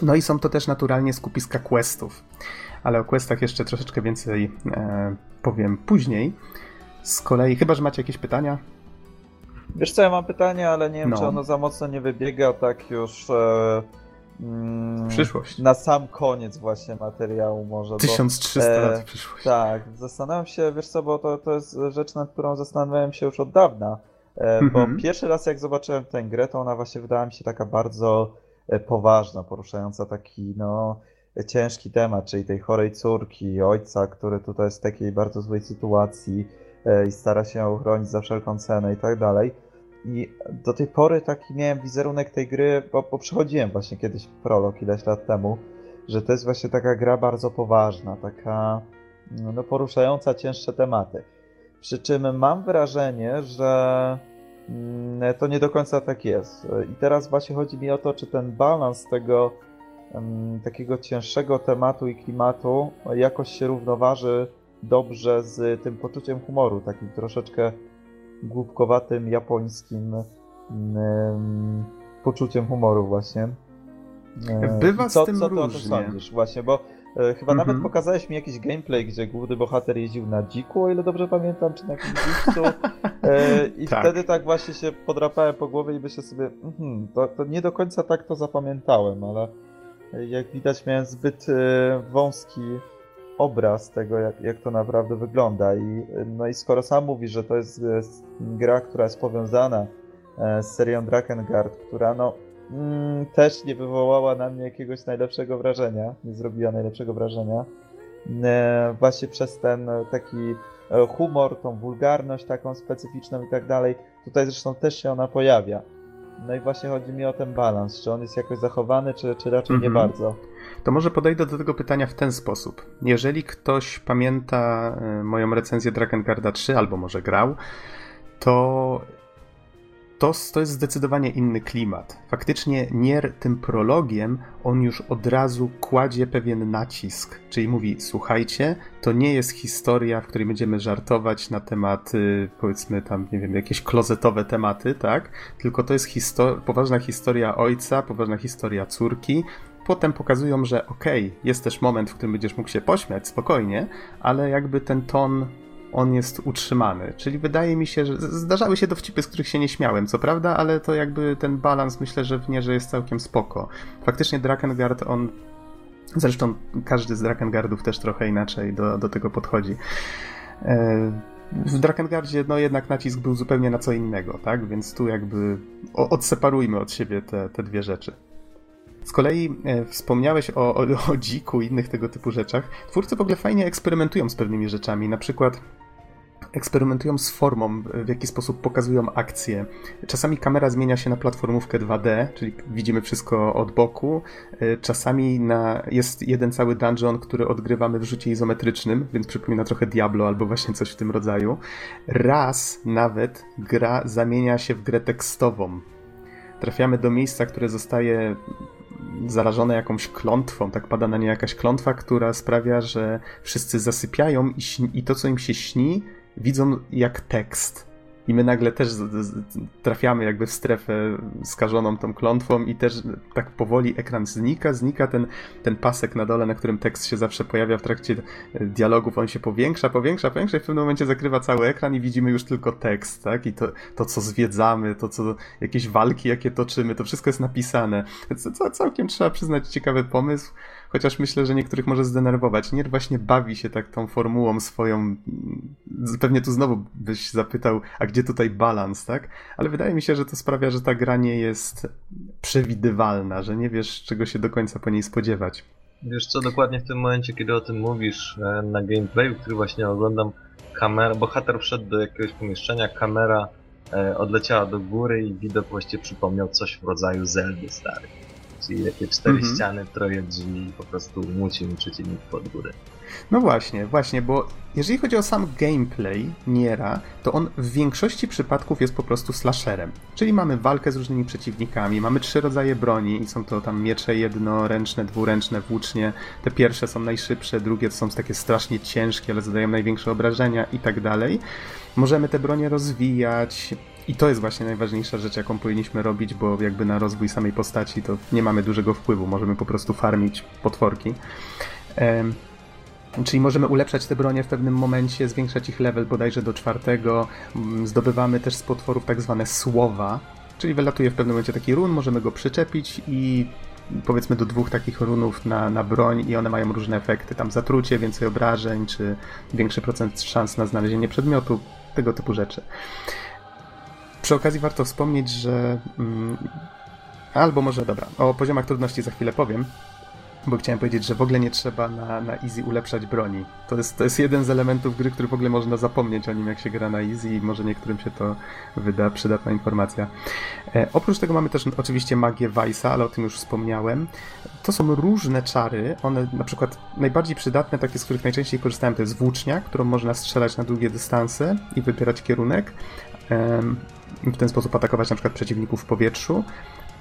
No i są to też naturalnie skupiska questów, ale o questach jeszcze troszeczkę więcej e, powiem później. Z kolei, chyba że macie jakieś pytania? Wiesz co, ja mam pytanie, ale nie wiem, no. czy ono za mocno nie wybiega tak już e, mm, przyszłość. Na sam koniec właśnie materiału może. 1300 bo, lat w przyszłość. Tak, zastanawiam się, wiesz co, bo to, to jest rzecz, nad którą zastanawiałem się już od dawna. E, bo -hmm. pierwszy raz jak zobaczyłem tę grę, to ona właśnie wydała mi się taka bardzo E, poważna, poruszająca taki no, ciężki temat, czyli tej chorej córki, ojca, który tutaj jest w takiej bardzo złej sytuacji e, i stara się ją chronić za wszelką cenę i tak dalej. I do tej pory taki miałem wizerunek tej gry, bo, bo przechodziłem właśnie kiedyś prolog ileś lat temu, że to jest właśnie taka gra bardzo poważna, taka no, poruszająca cięższe tematy. Przy czym mam wrażenie, że Mm, to nie do końca tak jest. I teraz właśnie chodzi mi o to, czy ten balans tego takiego cięższego tematu i klimatu jakoś się równoważy dobrze z tym poczuciem humoru, takim troszeczkę głupkowatym, japońskim poczuciem humoru właśnie. Bywa co, z tym co różnie. ty o tym sądzisz? Właśnie, bo E, chyba nawet mhm. pokazałeś mi jakiś gameplay, gdzie główny bohater jeździł na dziku, o ile dobrze pamiętam, czy na jakimś dzikcu. E, I tak. wtedy tak właśnie się podrapałem po głowie i myślę sobie, mm, to, to, nie do końca tak to zapamiętałem, ale jak widać miałem zbyt e, wąski obraz tego, jak, jak to naprawdę wygląda. I, no i skoro sam mówisz, że to jest, jest gra, która jest powiązana z serią Drakengard, która no mm, też nie wywołała na mnie jakiegoś najlepszego wrażenia, nie zrobiła najlepszego wrażenia. E, właśnie przez ten taki e, humor, tą wulgarność taką specyficzną i tak dalej. Tutaj zresztą też się ona pojawia. No i właśnie chodzi mi o ten balans, czy on jest jakoś zachowany, czy, czy raczej nie mhm. bardzo. To może podejdę do tego pytania w ten sposób. Jeżeli ktoś pamięta e, moją recenzję Dragongarda 3, albo może grał, to to, to jest zdecydowanie inny klimat. Faktycznie Nier tym prologiem on już od razu kładzie pewien nacisk, czyli mówi: Słuchajcie, to nie jest historia, w której będziemy żartować na temat, powiedzmy tam, nie wiem, jakieś klozetowe tematy, tak? Tylko to jest histor poważna historia ojca, poważna historia córki, potem pokazują, że okej, okay, jest też moment, w którym będziesz mógł się pośmiać spokojnie, ale jakby ten ton on jest utrzymany. Czyli wydaje mi się, że zdarzały się dowcipy, z których się nie śmiałem, co prawda, ale to jakby ten balans myślę, że w Nierze jest całkiem spoko. Faktycznie Drakengard, on Zresztą każdy z Drakengardów też trochę inaczej do, do tego podchodzi. E, w Drakengardzie no jednak nacisk był zupełnie na co innego, tak? Więc tu jakby odseparujmy od siebie te, te dwie rzeczy. Z kolei e, wspomniałeś o, o, o dziku i innych tego typu rzeczach. Twórcy w ogóle fajnie eksperymentują z pewnymi rzeczami. Na przykład eksperymentują z formą, w jaki sposób pokazują akcje. Czasami kamera zmienia się na platformówkę 2D, czyli widzimy wszystko od boku. E, czasami na, jest jeden cały dungeon, który odgrywamy w rzucie izometrycznym, więc przypomina trochę Diablo albo właśnie coś w tym rodzaju. Raz nawet gra zamienia się w grę tekstową. Trafiamy do miejsca, które zostaje zarażone jakąś klątwą, tak pada na nie jakaś klątwa, która sprawia, że wszyscy zasypiają i, i to, co im się śni, widzą jak tekst. I my nagle też trafiamy jakby w strefę skażoną tą klątwą i też tak powoli ekran znika, znika ten, ten pasek na dole, na którym tekst się zawsze pojawia w trakcie e, dialogów, on się powiększa, powiększa, powiększa i w pewnym momencie zakrywa cały ekran i widzimy już tylko tekst, tak? I to, to co zwiedzamy, to co, jakieś walki, jakie toczymy, to wszystko jest napisane. Całkiem trzeba przyznać ciekawy pomysł. Chociaż myślę, że niektórych może zdenerwować. Nier właśnie bawi się tak tą formułą swoją. Pewnie tu znowu byś zapytał, a gdzie tutaj balans, tak? Ale wydaje mi się, że to sprawia, że ta gra nie jest przewidywalna, że nie wiesz, czego się do końca po niej spodziewać. Wiesz co, dokładnie w tym momencie, kiedy o tym mówisz, e, na gameplayu, który właśnie oglądam, kamera, bohater wszedł do jakiegoś pomieszczenia, kamera e, odleciała do góry i widok właściwie przypomniał coś w rodzaju Zeldy starej. Czyli takie cztery Mhm. ściany, troje drzwi i po prostu muci mi przeciwnik pod górę. No właśnie, właśnie, bo jeżeli chodzi o sam gameplay Niera, to on w większości przypadków jest po prostu slasherem. Czyli mamy walkę z różnymi przeciwnikami, mamy trzy rodzaje broni i są to tam miecze jednoręczne, dwuręczne, włócznie. Te pierwsze są najszybsze, drugie są takie strasznie ciężkie, ale zadają największe obrażenia i tak dalej. Możemy te bronie rozwijać, i to jest właśnie najważniejsza rzecz, jaką powinniśmy robić, bo jakby na rozwój samej postaci to nie mamy dużego wpływu, możemy po prostu farmić potworki. Em, Czyli możemy ulepszać te bronie w pewnym momencie, zwiększać ich level bodajże do czwartego. Mm, Zdobywamy też z potworów tak zwane słowa, czyli wylatuje w pewnym momencie taki run, możemy go przyczepić i powiedzmy do dwóch takich runów na, na broń i one mają różne efekty. Tam zatrucie, więcej obrażeń, czy większy procent szans na znalezienie przedmiotu, tego typu rzeczy. Przy okazji warto wspomnieć, że. Mm, albo może dobra, o poziomach trudności za chwilę powiem, bo chciałem powiedzieć, że w ogóle nie trzeba na, na easy ulepszać broni. To jest, to jest jeden z elementów gry, który w ogóle można zapomnieć o nim, jak się gra na easy i może niektórym się to wyda przydatna informacja. E, oprócz tego mamy też oczywiście magię Weissa, ale o tym już wspomniałem. To są różne czary, one na przykład najbardziej przydatne, takie z których najczęściej korzystałem, to jest włócznia, którą można strzelać na długie dystanse i wybierać kierunek. W ten sposób atakować na przykład przeciwników w powietrzu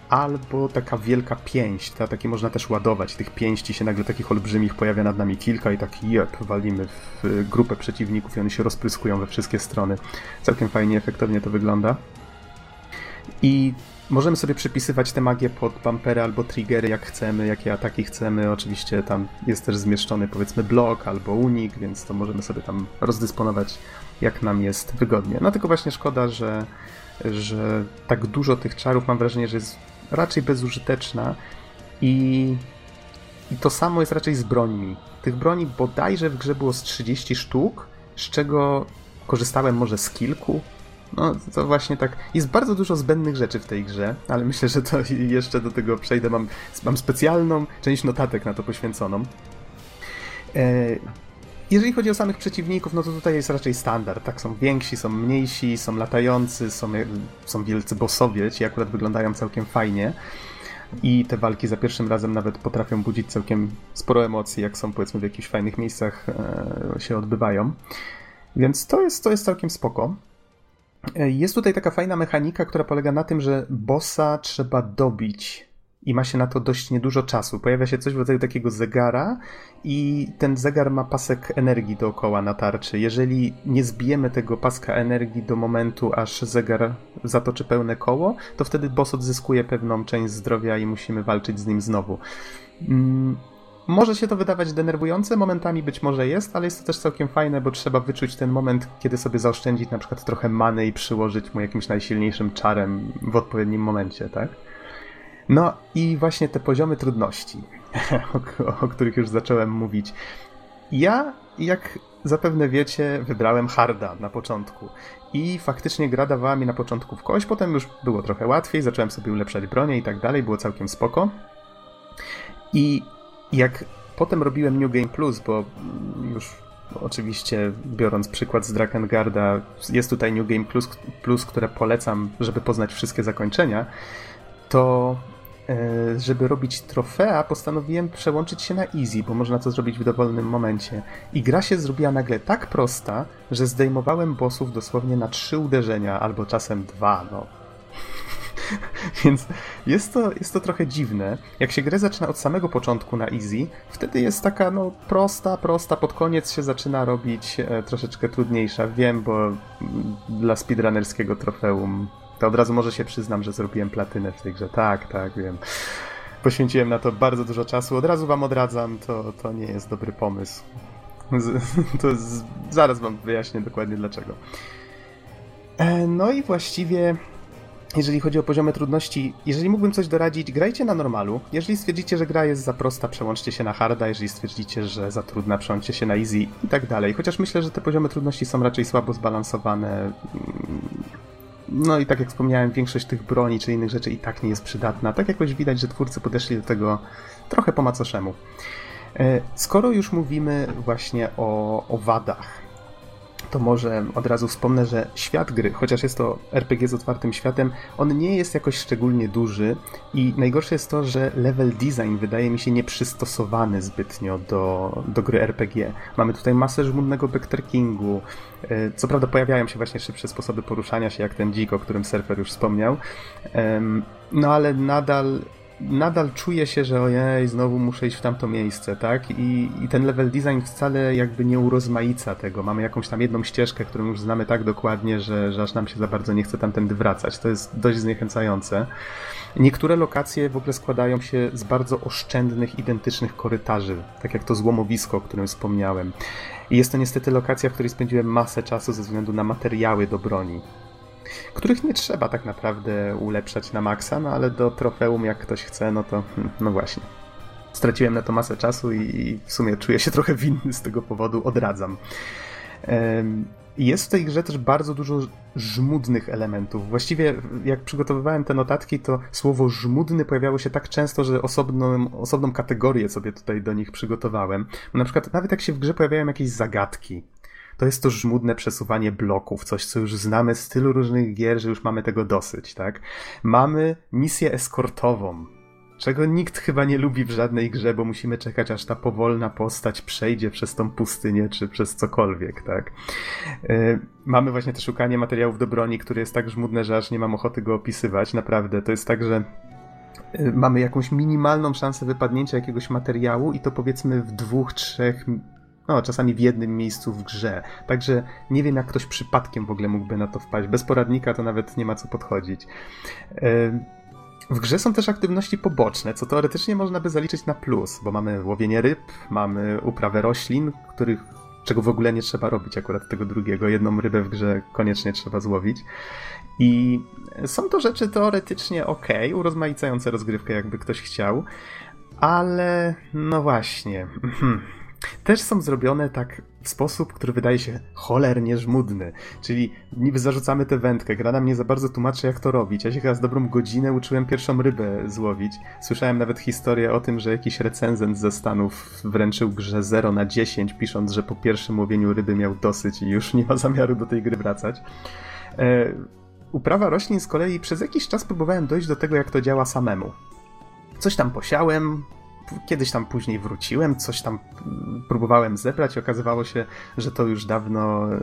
albo taka wielka pięść, ta, takie można też ładować. Tych pięści się nagle takich olbrzymich pojawia nad nami kilka i tak jep, walimy w grupę przeciwników i one się rozpryskują we wszystkie strony. Całkiem fajnie, efektownie to wygląda. I możemy sobie przypisywać te magie pod bumpery albo triggery jak chcemy, jakie ataki chcemy. Oczywiście tam jest też zmieszczony powiedzmy blok albo unik, więc to możemy sobie tam rozdysponować jak nam jest wygodnie. No tylko właśnie szkoda, że że tak dużo tych czarów mam wrażenie, że jest raczej bezużyteczna i, i to samo jest raczej z brońmi. Tych broni bodajże w grze było z 30 sztuk, z czego korzystałem może z kilku. No to właśnie tak. Jest bardzo dużo zbędnych rzeczy w tej grze, ale myślę, że to jeszcze do tego przejdę. Mam, mam specjalną część notatek na to poświęconą. E, jeżeli chodzi o samych przeciwników, no to tutaj jest raczej standard. Tak, są więksi, są mniejsi, są latający, są, są wielcy bossowie, ci akurat wyglądają całkiem fajnie. I te walki za pierwszym razem nawet potrafią budzić całkiem sporo emocji, jak są powiedzmy w jakichś fajnych miejscach e, się odbywają. Więc to jest, to jest całkiem spoko. E, Jest tutaj taka fajna mechanika, która polega na tym, że bossa trzeba dobić i ma się na to dość niedużo czasu. Pojawia się coś w rodzaju takiego zegara i ten zegar ma pasek energii dookoła na tarczy. Jeżeli nie zbijemy tego paska energii do momentu, aż zegar zatoczy pełne koło, to wtedy boss odzyskuje pewną część zdrowia i musimy walczyć z nim znowu. Mm, może się to wydawać denerwujące, momentami być może jest, ale jest to też całkiem fajne, bo trzeba wyczuć ten moment, kiedy sobie zaoszczędzić na przykład trochę many i przyłożyć mu jakimś najsilniejszym czarem w odpowiednim momencie, tak? No i właśnie te poziomy trudności, o, o których już zacząłem mówić. Ja, jak zapewne wiecie, wybrałem harda na początku. I faktycznie gra dawała mi na początku w kość, potem już było trochę łatwiej, zacząłem sobie ulepszać bronię i tak dalej, było całkiem spoko. I jak potem robiłem New Game Plus, bo już oczywiście biorąc przykład z Drakengard'a, jest tutaj New Game Plus, Plus, które polecam, żeby poznać wszystkie zakończenia, to żeby robić trofea, postanowiłem przełączyć się na easy, bo można to zrobić w dowolnym momencie. I gra się zrobiła nagle tak prosta, że zdejmowałem bossów dosłownie na trzy uderzenia, albo czasem dwa, no. Więc jest to, jest to trochę dziwne. Jak się grę zaczyna od samego początku na easy, wtedy jest taka no prosta, prosta, pod koniec się zaczyna robić e, troszeczkę trudniejsza. Wiem, bo mm, dla speedrunnerskiego trofeum to od razu może się przyznam, że zrobiłem platynę w tej grze. Tak, tak, wiem. Poświęciłem na to bardzo dużo czasu. Od razu wam odradzam, to, to nie jest dobry pomysł. Z, to z, zaraz wam wyjaśnię dokładnie dlaczego. E, No i właściwie jeżeli chodzi o poziomy trudności, jeżeli mógłbym coś doradzić, grajcie na normalu. Jeżeli stwierdzicie, że gra jest za prosta, przełączcie się na harda, jeżeli stwierdzicie, że za trudna, przełączcie się na easy i tak dalej. Chociaż myślę, że te poziomy trudności są raczej słabo zbalansowane. No i tak jak wspomniałem, większość tych broni czy innych rzeczy i tak nie jest przydatna. Tak jakoś widać, że twórcy podeszli do tego trochę po macoszemu. E, Skoro już mówimy właśnie o, o wadach, to może od razu wspomnę, że świat gry, chociaż jest to RPG z otwartym światem, on nie jest jakoś szczególnie duży i najgorsze jest to, że level design wydaje mi się nieprzystosowany zbytnio do, do gry RPG. Mamy tutaj masę żmudnego backtrackingu, e, co prawda pojawiają się właśnie szybsze sposoby poruszania się, jak ten dzik, o którym surfer już wspomniał, no ale nadal nadal czuję się, że ojej, znowu muszę iść w tamto miejsce, tak? I, I ten level design wcale jakby nie urozmaica tego. Mamy jakąś tam jedną ścieżkę, którą już znamy tak dokładnie, że, że aż nam się za bardzo nie chce tamtędy wracać. To jest dość zniechęcające. Niektóre lokacje w ogóle składają się z bardzo oszczędnych, identycznych korytarzy, tak jak to złomowisko, o którym wspomniałem. I jest to niestety lokacja, w której spędziłem masę czasu ze względu na materiały do broni których nie trzeba tak naprawdę ulepszać na maksa, no ale do trofeum jak ktoś chce, no to hmm, no właśnie. Straciłem na to masę czasu i, w sumie czuję się trochę winny z tego powodu, odradzam. Jest w tej grze też bardzo dużo żmudnych elementów. Właściwie jak przygotowywałem te notatki, to słowo żmudny pojawiało się tak często, że osobną, osobną kategorię sobie tutaj do nich przygotowałem. Na przykład nawet jak się w grze pojawiają jakieś zagadki, to jest to żmudne przesuwanie bloków, coś co już znamy z tylu różnych gier, że już mamy tego dosyć, tak? Mamy misję eskortową, czego nikt chyba nie lubi w żadnej grze, bo musimy czekać aż ta powolna postać przejdzie przez tą pustynię, czy przez cokolwiek, tak? Yy, mamy właśnie to szukanie materiałów do broni, które jest tak żmudne, że aż nie mam ochoty go opisywać, naprawdę. To jest tak, że yy, mamy jakąś minimalną szansę wypadnięcia jakiegoś materiału i to powiedzmy w dwóch, trzech no, czasami w jednym miejscu w grze. Także nie wiem, jak ktoś przypadkiem w ogóle mógłby na to wpaść. Bez poradnika to nawet nie ma co podchodzić. W grze są też aktywności poboczne, co teoretycznie można by zaliczyć na plus, bo mamy łowienie ryb, mamy uprawę roślin, których czego w ogóle nie trzeba robić, akurat tego drugiego. Jedną rybę w grze koniecznie trzeba złowić. I są to rzeczy teoretycznie ok, urozmaicające rozgrywkę, jakby ktoś chciał, ale no właśnie. Też są zrobione tak w sposób, który wydaje się cholernie żmudny. Czyli niby zarzucamy tę wędkę, gra nam nie za bardzo tłumaczy, jak to robić. Ja się chyba z dobrą godzinę uczyłem pierwszą rybę złowić. Słyszałem nawet historię o tym, że jakiś recenzent ze Stanów wręczył grze 0 na 10, pisząc, że po pierwszym łowieniu ryby miał dosyć i już nie ma zamiaru do tej gry wracać. E, uprawa roślin z kolei przez jakiś czas próbowałem dojść do tego, jak to działa samemu. Coś tam posiałem, kiedyś tam później wróciłem, coś tam mm, próbowałem zebrać i okazywało się, że to już dawno y,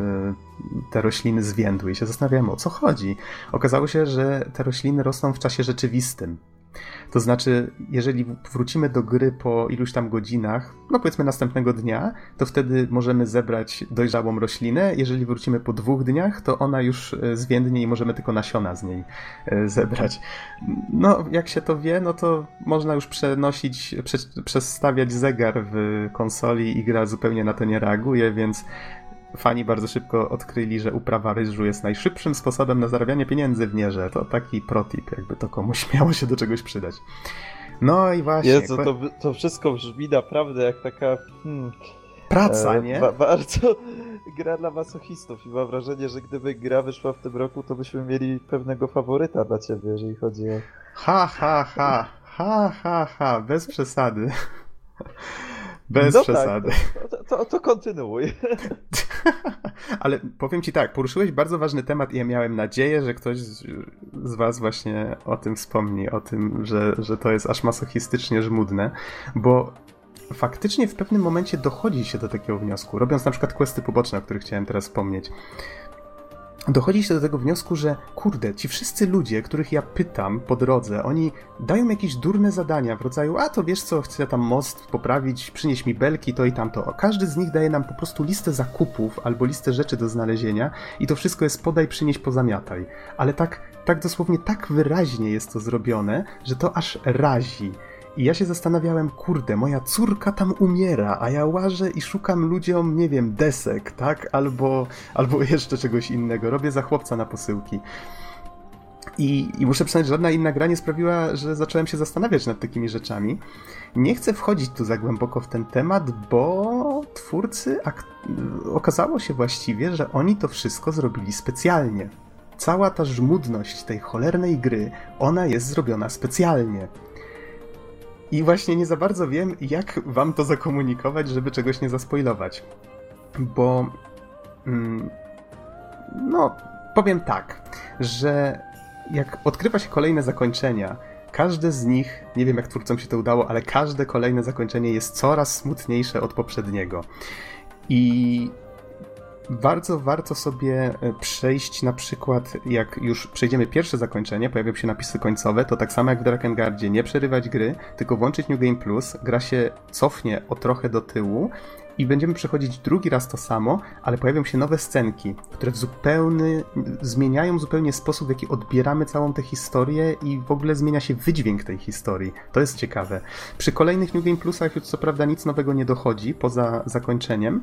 te rośliny zwiędły i się zastanawiałem o co chodzi. Okazało się, że te rośliny rosną w czasie rzeczywistym. To znaczy, jeżeli wrócimy do gry po iluś tam godzinach, no powiedzmy następnego dnia, to wtedy możemy zebrać dojrzałą roślinę. Jeżeli wrócimy po dwóch dniach, to ona już e, zwiędnie i możemy tylko nasiona z niej e, zebrać. No, jak się to wie, no to można już przenosić, prze, przestawiać zegar w konsoli i gra zupełnie na to nie reaguje, więc fani bardzo szybko odkryli, że uprawa ryżu jest najszybszym sposobem na zarabianie pieniędzy w nierze. To taki protip, jakby to komuś miało się do czegoś przydać. No i właśnie. Jezu, to, to wszystko brzmi naprawdę jak taka... Hmm, Praca, e, nie? Ba bardzo gra dla masochistów i mam wrażenie, że gdyby gra wyszła w tym roku, to byśmy mieli pewnego faworyta dla ciebie, jeżeli chodzi o... Ha, ha, ha. Ha, ha, ha. Bez przesady. Bez no przesady. Tak, to, to, to kontynuuj. Ale powiem ci tak, poruszyłeś bardzo ważny temat i ja miałem nadzieję, że ktoś z, was właśnie o tym wspomni, o tym, że, że to jest aż masochistycznie żmudne, bo faktycznie w pewnym momencie dochodzi się do takiego wniosku, robiąc na przykład questy poboczne, o których chciałem teraz wspomnieć. Dochodzi się do tego wniosku, że kurde, ci wszyscy ludzie, których ja pytam po drodze, oni dają jakieś durne zadania w rodzaju, a to wiesz co, chcę tam most poprawić, przynieś mi belki, to i tamto. Każdy z nich daje nam po prostu listę zakupów albo listę rzeczy do znalezienia i to wszystko jest podaj, przynieś, pozamiataj. Ale tak, tak dosłownie tak wyraźnie jest to zrobione, że to aż razi. I ja się zastanawiałem, kurde, moja córka tam umiera, a ja łażę i szukam ludziom, nie wiem, desek, tak? Albo, albo jeszcze czegoś innego. Robię za chłopca na posyłki. I, I muszę przyznać, żadna inna gra nie sprawiła, że zacząłem się zastanawiać nad takimi rzeczami. Nie chcę wchodzić tu za głęboko w ten temat, bo twórcy okazało się właściwie, że oni to wszystko zrobili specjalnie. Cała ta żmudność tej cholernej gry, ona jest zrobiona specjalnie. I właśnie nie za bardzo wiem, jak wam to zakomunikować, żeby czegoś nie zaspoilować. Bo. Mm, no, powiem tak, że jak odkrywa się kolejne zakończenia, każde z nich, nie wiem jak twórcom się to udało, ale każde kolejne zakończenie jest coraz smutniejsze od poprzedniego. I bardzo warto sobie e, przejść na przykład, jak już przejdziemy pierwsze zakończenie, pojawią się napisy końcowe, to tak samo jak w Drakengardzie, nie przerywać gry, tylko włączyć New Game Plus, gra się cofnie o trochę do tyłu i będziemy przechodzić drugi raz to samo, ale pojawią się nowe scenki, które w zupełny, zmieniają zupełnie sposób, w jaki odbieramy całą tę historię i w ogóle zmienia się wydźwięk tej historii. To jest ciekawe. Przy kolejnych New Game Plusach już co prawda nic nowego nie dochodzi, poza zakończeniem,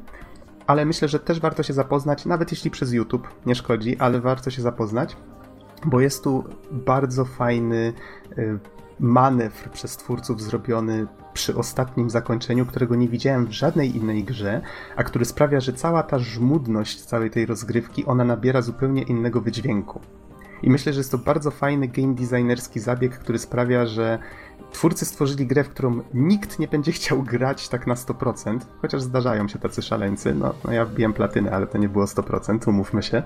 ale myślę, że też warto się zapoznać, nawet jeśli przez YouTube nie szkodzi, ale warto się zapoznać, bo jest tu bardzo fajny y, manewr przez twórców zrobiony przy ostatnim zakończeniu, którego nie widziałem w żadnej innej grze, a który sprawia, że cała ta żmudność całej tej rozgrywki, ona nabiera zupełnie innego wydźwięku. I myślę, że jest to bardzo fajny game designerski zabieg, który sprawia, że twórcy stworzyli grę, w którą nikt nie będzie chciał grać tak na 100%, chociaż zdarzają się tacy szaleńcy. No, no ja wbiłem platynę, ale to nie było 100%, umówmy się.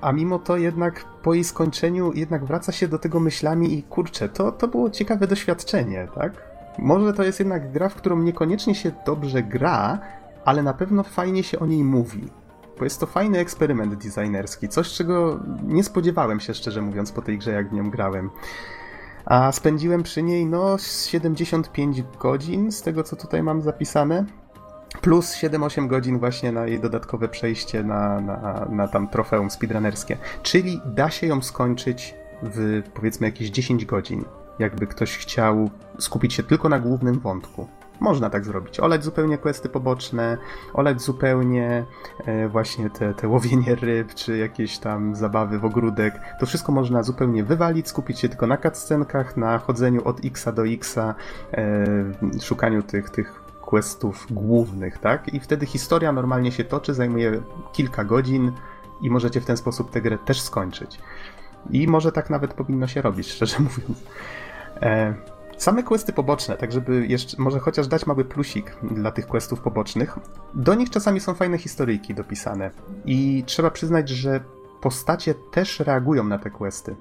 A mimo to jednak po jej skończeniu jednak wraca się do tego myślami i kurczę, to, to było ciekawe doświadczenie, tak? Może to jest jednak gra, w którą niekoniecznie się dobrze gra, ale na pewno fajnie się o niej mówi. Bo jest to fajny eksperyment designerski, coś czego nie spodziewałem się szczerze mówiąc po tej grze, jak w nią grałem. A spędziłem przy niej no 75 godzin z tego co tutaj mam zapisane. Plus 7-8 godzin właśnie na jej dodatkowe przejście na, na, na tam trofeum speedrunnerskie. Czyli da się ją skończyć w powiedzmy jakieś 10 godzin. Jakby ktoś chciał skupić się tylko na głównym wątku. Można tak zrobić. Oleć zupełnie questy poboczne, oleć zupełnie e, właśnie te, te łowienie ryb, czy jakieś tam zabawy w ogródek. To wszystko można zupełnie wywalić, skupić się tylko na cutscenkach, na chodzeniu od X do X, e, szukaniu tych, tych questów głównych, tak? I wtedy historia normalnie się toczy, zajmuje kilka godzin i możecie w ten sposób tę grę też skończyć. I może tak nawet powinno się robić, szczerze mówiąc. E, same questy poboczne, tak żeby jeszcze, może chociaż dać mały plusik dla tych questów pobocznych, do nich czasami są fajne historyjki dopisane. I trzeba przyznać, że postacie też reagują na te questy.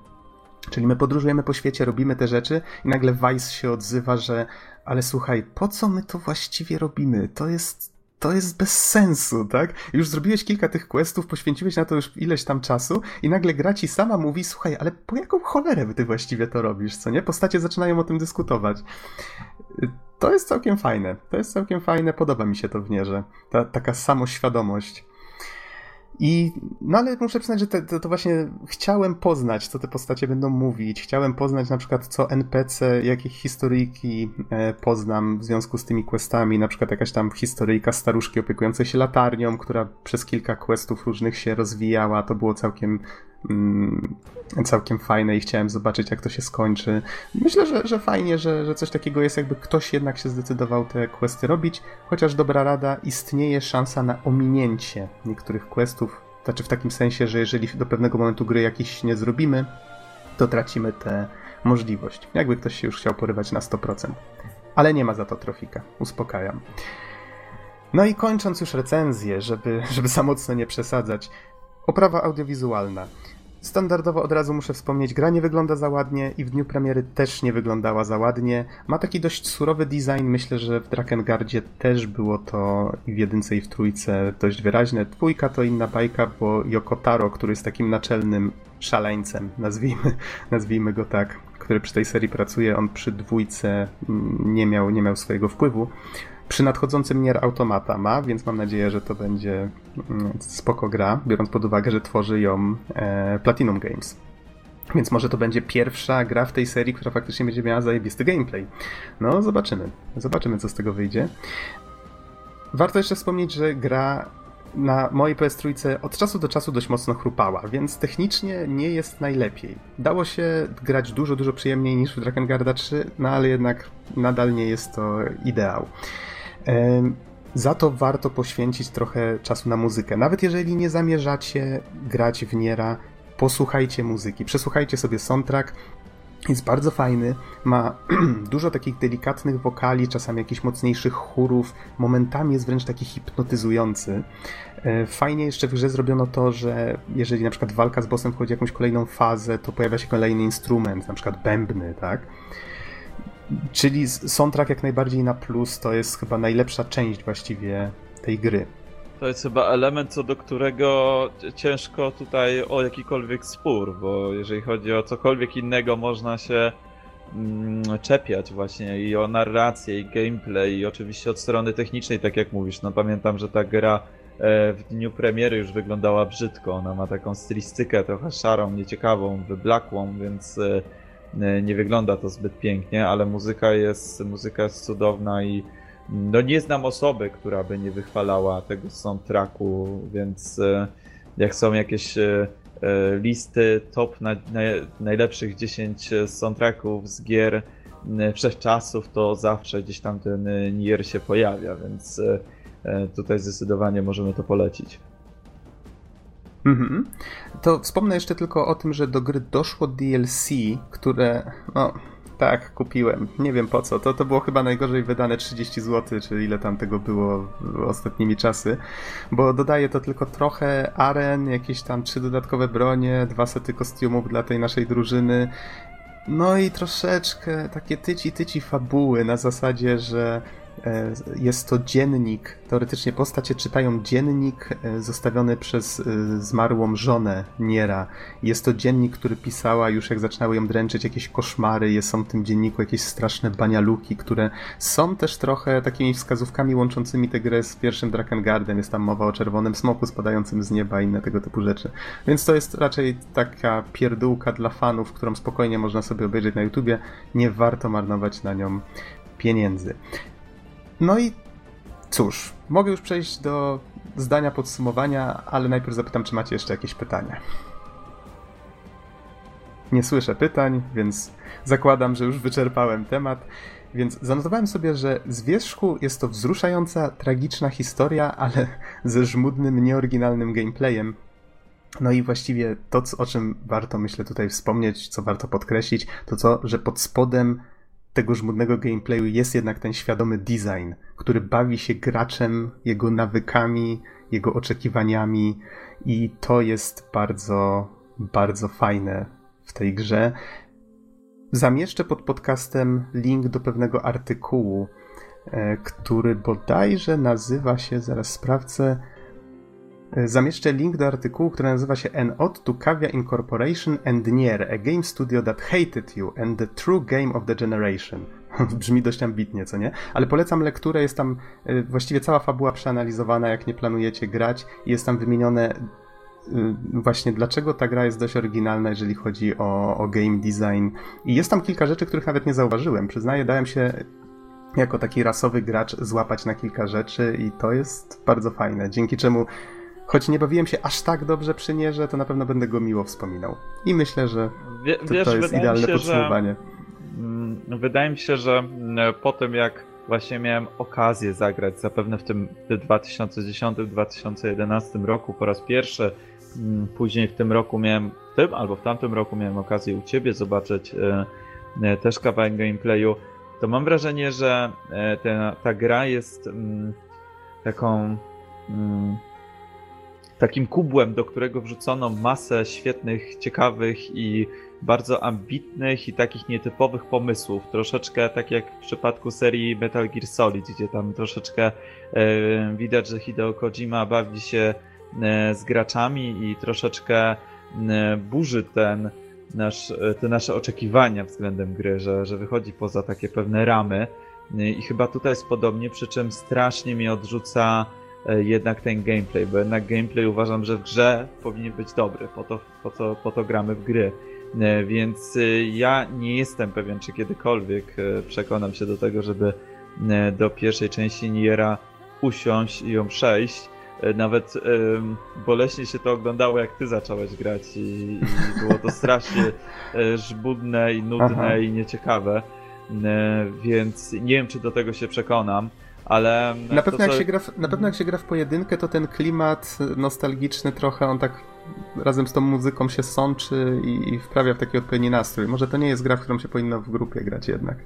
Czyli my podróżujemy po świecie, robimy te rzeczy i nagle Vice się odzywa, że ale słuchaj, po co my to właściwie robimy? To jest, to jest bez sensu, tak? Już zrobiłeś kilka tych questów, poświęciłeś na to już ileś tam czasu i nagle gra ci sama mówi, słuchaj, ale po jaką cholerę ty właściwie to robisz, co nie? Postacie zaczynają o tym dyskutować. To jest całkiem fajne. To jest całkiem fajne, podoba mi się to w Nierze. Ta taka samoświadomość. I, no ale muszę przyznać, że te, to, to, właśnie chciałem poznać, co te postacie będą mówić. Chciałem poznać na przykład, co NPC, jakie historyjki e, poznam w związku z tymi questami. Na przykład jakaś tam historyjka staruszki opiekującej się latarnią, która przez kilka questów różnych się rozwijała. To było całkiem mm, całkiem fajne i chciałem zobaczyć, jak to się skończy. Myślę, że, że fajnie, że, że coś takiego jest, jakby ktoś jednak się zdecydował te questy robić, chociaż dobra rada, istnieje szansa na ominięcie niektórych questów, znaczy w takim sensie, że jeżeli do pewnego momentu gry jakiś nie zrobimy, to tracimy tę możliwość. Jakby ktoś się już chciał porywać na 100%. Ale nie ma za to trofika, uspokajam. No i kończąc już recenzję, żeby, żeby za mocno nie przesadzać, oprawa audiowizualna. Standardowo od razu muszę wspomnieć, gra nie wygląda za ładnie i w dniu premiery też nie wyglądała za ładnie. Ma taki dość surowy design, myślę, że w Drakengardzie też było to i w jedynce i w trójce dość wyraźne. Dwójka to inna bajka, bo Yokotaro, który jest takim naczelnym szaleńcem, nazwijmy, nazwijmy go tak, który przy tej serii pracuje, on przy dwójce mm, nie miał, nie miał swojego wpływu. Przy nadchodzącym Nier Automata ma, więc mam nadzieję, że to będzie mm, spoko gra, biorąc pod uwagę, że tworzy ją e, Platinum Games. Więc może to będzie pierwsza gra w tej serii, która faktycznie będzie miała zajebisty gameplay. No, zobaczymy. Zobaczymy, co z tego wyjdzie. Warto jeszcze wspomnieć, że gra na mojej PS3 od czasu do czasu dość mocno chrupała, więc technicznie nie jest najlepiej. Dało się grać dużo, dużo przyjemniej niż w Drakengard 3, no ale jednak nadal nie jest to ideał. Za to warto poświęcić trochę czasu na muzykę. Nawet jeżeli nie zamierzacie grać w Niera, posłuchajcie muzyki, przesłuchajcie sobie soundtrack. Jest bardzo fajny, ma dużo takich delikatnych wokali, czasami jakichś mocniejszych chórów, momentami jest wręcz taki hipnotyzujący. E, fajnie jeszcze w grze zrobiono to, że jeżeli na przykład walka z bossem wchodzi w jakąś kolejną fazę, to pojawia się kolejny instrument, na przykład bębny, tak? Czyli soundtrack jak najbardziej na plus, to jest chyba najlepsza część właściwie tej gry. To jest chyba element, co do którego ciężko tutaj o jakikolwiek spór, bo jeżeli chodzi o cokolwiek innego, można się mm, czepiać właśnie i o narrację, i gameplay, i oczywiście od strony technicznej, tak jak mówisz. No pamiętam, że ta gra e, w dniu premiery już wyglądała brzydko. Ona ma taką stylistykę trochę szarą, nieciekawą, wyblakłą, więc e, nie wygląda to zbyt pięknie, ale muzyka jest, muzyka jest cudowna i no nie znam osoby, która by nie wychwalała tego soundtracku, więc e, jak są jakieś e, listy top na, na, najlepszych 10 soundtracków z gier wszechczasów, to zawsze gdzieś tam ten Nier się pojawia, więc tutaj zdecydowanie możemy to polecić. Mhm. To wspomnę jeszcze tylko o tym, że do gry doszło DLC, które, no tak, kupiłem. Nie wiem po co. To, to było chyba najgorzej wydane 30 zł, czy ile tam tego było ostatnimi czasy, bo dodaje to tylko trochę aren, jakieś tam trzy dodatkowe bronie, dwa sety kostiumów dla tej naszej drużyny. No i troszeczkę takie tyci tyci fabuły na zasadzie, że jest to dziennik, teoretycznie postacie czytają dziennik e, zostawiony przez e, zmarłą żonę Niera. Jest to dziennik, który pisała już jak zaczynały ją dręczyć jakieś koszmary, są w tym dzienniku jakieś straszne banialuki, które są też trochę takimi wskazówkami łączącymi tę grę z pierwszym Drakengardem. Jest tam mowa o czerwonym smoku spadającym z nieba i inne tego typu rzeczy. Więc to jest raczej taka pierdółka dla fanów, którą spokojnie można sobie obejrzeć na YouTubie. Nie warto marnować na nią pieniędzy. No i cóż, mogę już przejść do zdania podsumowania, ale najpierw zapytam, czy macie jeszcze jakieś pytania. Nie słyszę pytań, więc zakładam, że już wyczerpałem temat. Więc zanotowałem sobie, że z wierzchu jest to wzruszająca, tragiczna historia, ale ze żmudnym, nieoryginalnym gameplayem. No i właściwie to, o czym warto myślę tutaj wspomnieć, co warto podkreślić, to to, że pod spodem tego żmudnego gameplayu jest jednak ten świadomy design, który bawi się graczem, jego nawykami, jego oczekiwaniami i to jest bardzo, bardzo fajne w tej grze. Zamieszczę pod podcastem link do pewnego artykułu, e, który bodajże nazywa się, zaraz sprawdzę, zamieszczę link do artykułu, który nazywa się An Ode to Kavia Incorporation and Nier, a game studio that hated you and the true game of the generation. Brzmi dość ambitnie, co nie? Ale polecam lekturę, jest tam e, właściwie cała fabuła przeanalizowana, jak nie planujecie grać i jest tam wymienione e, właśnie dlaczego ta gra jest dość oryginalna, jeżeli chodzi o, o game design. I jest tam kilka rzeczy, których nawet nie zauważyłem. Przyznaję, dałem się jako taki rasowy gracz złapać na kilka rzeczy i to jest bardzo fajne, dzięki czemu choć nie bawiłem się aż tak dobrze przy Nierze, to na pewno będę go miło wspominał. I myślę, że Wie, to, wiesz, to jest idealne się, podsumowanie. Że, mm, wydaje mi się, że mm, po tym jak właśnie miałem okazję zagrać zapewne w tym 2010-2011 roku po raz pierwszy, mm, później w tym roku miałem, w tym albo w tamtym roku miałem okazję u Ciebie zobaczyć e, e, też kawałek gameplayu, to mam wrażenie, że e, ta, ta gra jest taką takim kubłem, do którego wrzucono masę świetnych, ciekawych i bardzo ambitnych i takich nietypowych pomysłów. Troszeczkę tak jak w przypadku serii Metal Gear Solid, gdzie tam troszeczkę e, widać, że Hideo Kojima bawi się e, z graczami i troszeczkę e, burzy ten nasz, te nasze oczekiwania względem gry, że, że wychodzi poza takie pewne ramy. I chyba tutaj jest podobnie, przy czym strasznie mnie odrzuca jednak ten gameplay, bo jednak gameplay uważam, że w grze powinien być dobry, po to, po to, po to gramy w gry. E, więc e, ja nie jestem pewien, czy kiedykolwiek przekonam się do tego, żeby do pierwszej części Niera usiąść i ją przejść. E, Nawet boleśnie się to oglądało, jak ty zacząłeś grać i, i było to strasznie e, żbudne i nudne Aha. i nieciekawe, E, więc nie wiem, czy do tego się przekonam, ale... Na to, pewno, jak co- się gra w, na pewno jak się gra w pojedynkę, to ten klimat nostalgiczny trochę, on tak razem z tą muzyką się sączy i, i wprawia w taki odpowiedni nastrój. Może to nie jest gra, w którą się powinno w grupie grać jednak.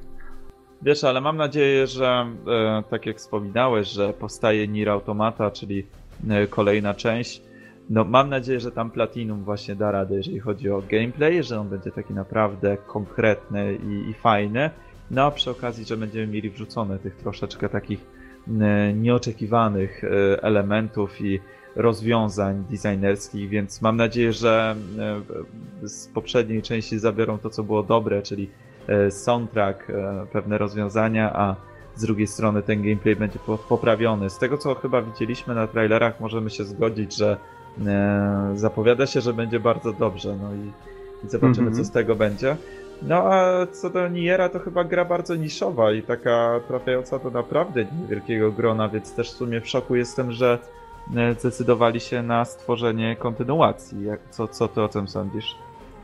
Wiesz, ale mam nadzieję, że e, tak jak wspominałeś, że powstaje Nier Automata, czyli e, kolejna część. No, mam nadzieję, że tam Platinum właśnie da radę, jeżeli chodzi o gameplay, że on będzie taki naprawdę konkretny i, i fajny. No a przy okazji, że będziemy mieli wrzucone tych troszeczkę takich e, nieoczekiwanych e, elementów i rozwiązań designerskich, więc mam nadzieję, że e, z poprzedniej części zabiorą to, co było dobre, czyli e, soundtrack, pewne rozwiązania, a z drugiej strony ten gameplay będzie po- poprawiony. Z tego, co chyba widzieliśmy na trailerach, możemy się zgodzić, że zapowiada się, że będzie bardzo dobrze, no i, i zobaczymy, Mhm. co z tego będzie. No a co do Niera, to chyba gra bardzo niszowa i taka trafiająca do naprawdę niewielkiego grona, więc też w sumie w szoku jestem, że e, zdecydowali się na stworzenie kontynuacji. Co, co ty o tym sądzisz?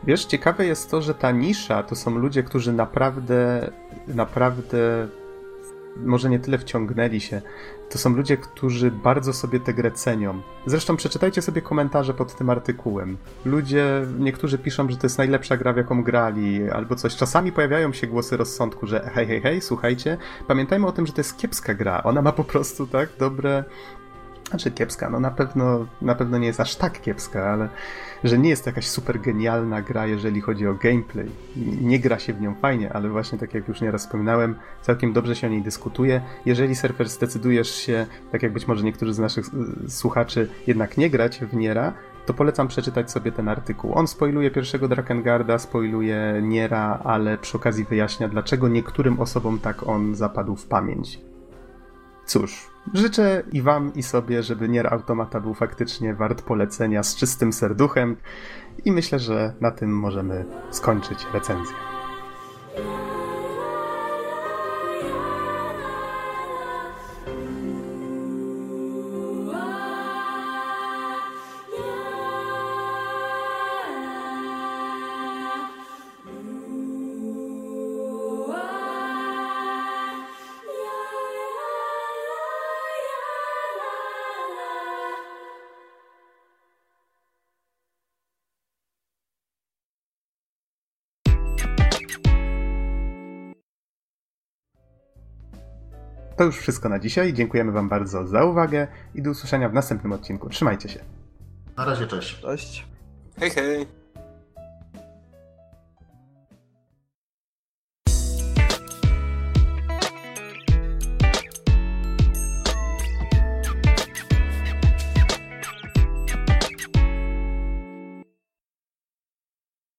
Wiesz, ciekawe jest to, że ta nisza to są ludzie, którzy naprawdę, naprawdę może nie tyle wciągnęli się. To są ludzie, którzy bardzo sobie tę grę cenią. Zresztą przeczytajcie sobie komentarze pod tym artykułem. Ludzie, niektórzy piszą, że to jest najlepsza gra, w jaką grali, albo coś. Czasami pojawiają się głosy rozsądku, że hej, hej, hej, słuchajcie, pamiętajmy o tym, że to jest kiepska gra. Ona ma po prostu tak dobre. Znaczy kiepska, no na pewno, na pewno nie jest aż tak kiepska, ale że nie jest to jakaś super genialna gra, jeżeli chodzi o gameplay. Nie gra się w nią fajnie, ale właśnie tak jak już nieraz wspominałem, całkiem dobrze się o niej dyskutuje. Jeżeli surfer zdecydujesz się, tak jak być może niektórzy z naszych y, słuchaczy, jednak nie grać w Niera, to polecam przeczytać sobie ten artykuł. On spoiluje pierwszego Drakengard, spoiluje Niera, ale przy okazji wyjaśnia, dlaczego niektórym osobom tak on zapadł w pamięć. Cóż, życzę i wam, i sobie, żeby Nier Automata był faktycznie wart polecenia z czystym serduchem i myślę, że na tym możemy skończyć recenzję. To już wszystko na dzisiaj. Dziękujemy wam bardzo za uwagę i do usłyszenia w następnym odcinku. Trzymajcie się. Na razie, cześć. Cześć. Hej, hej!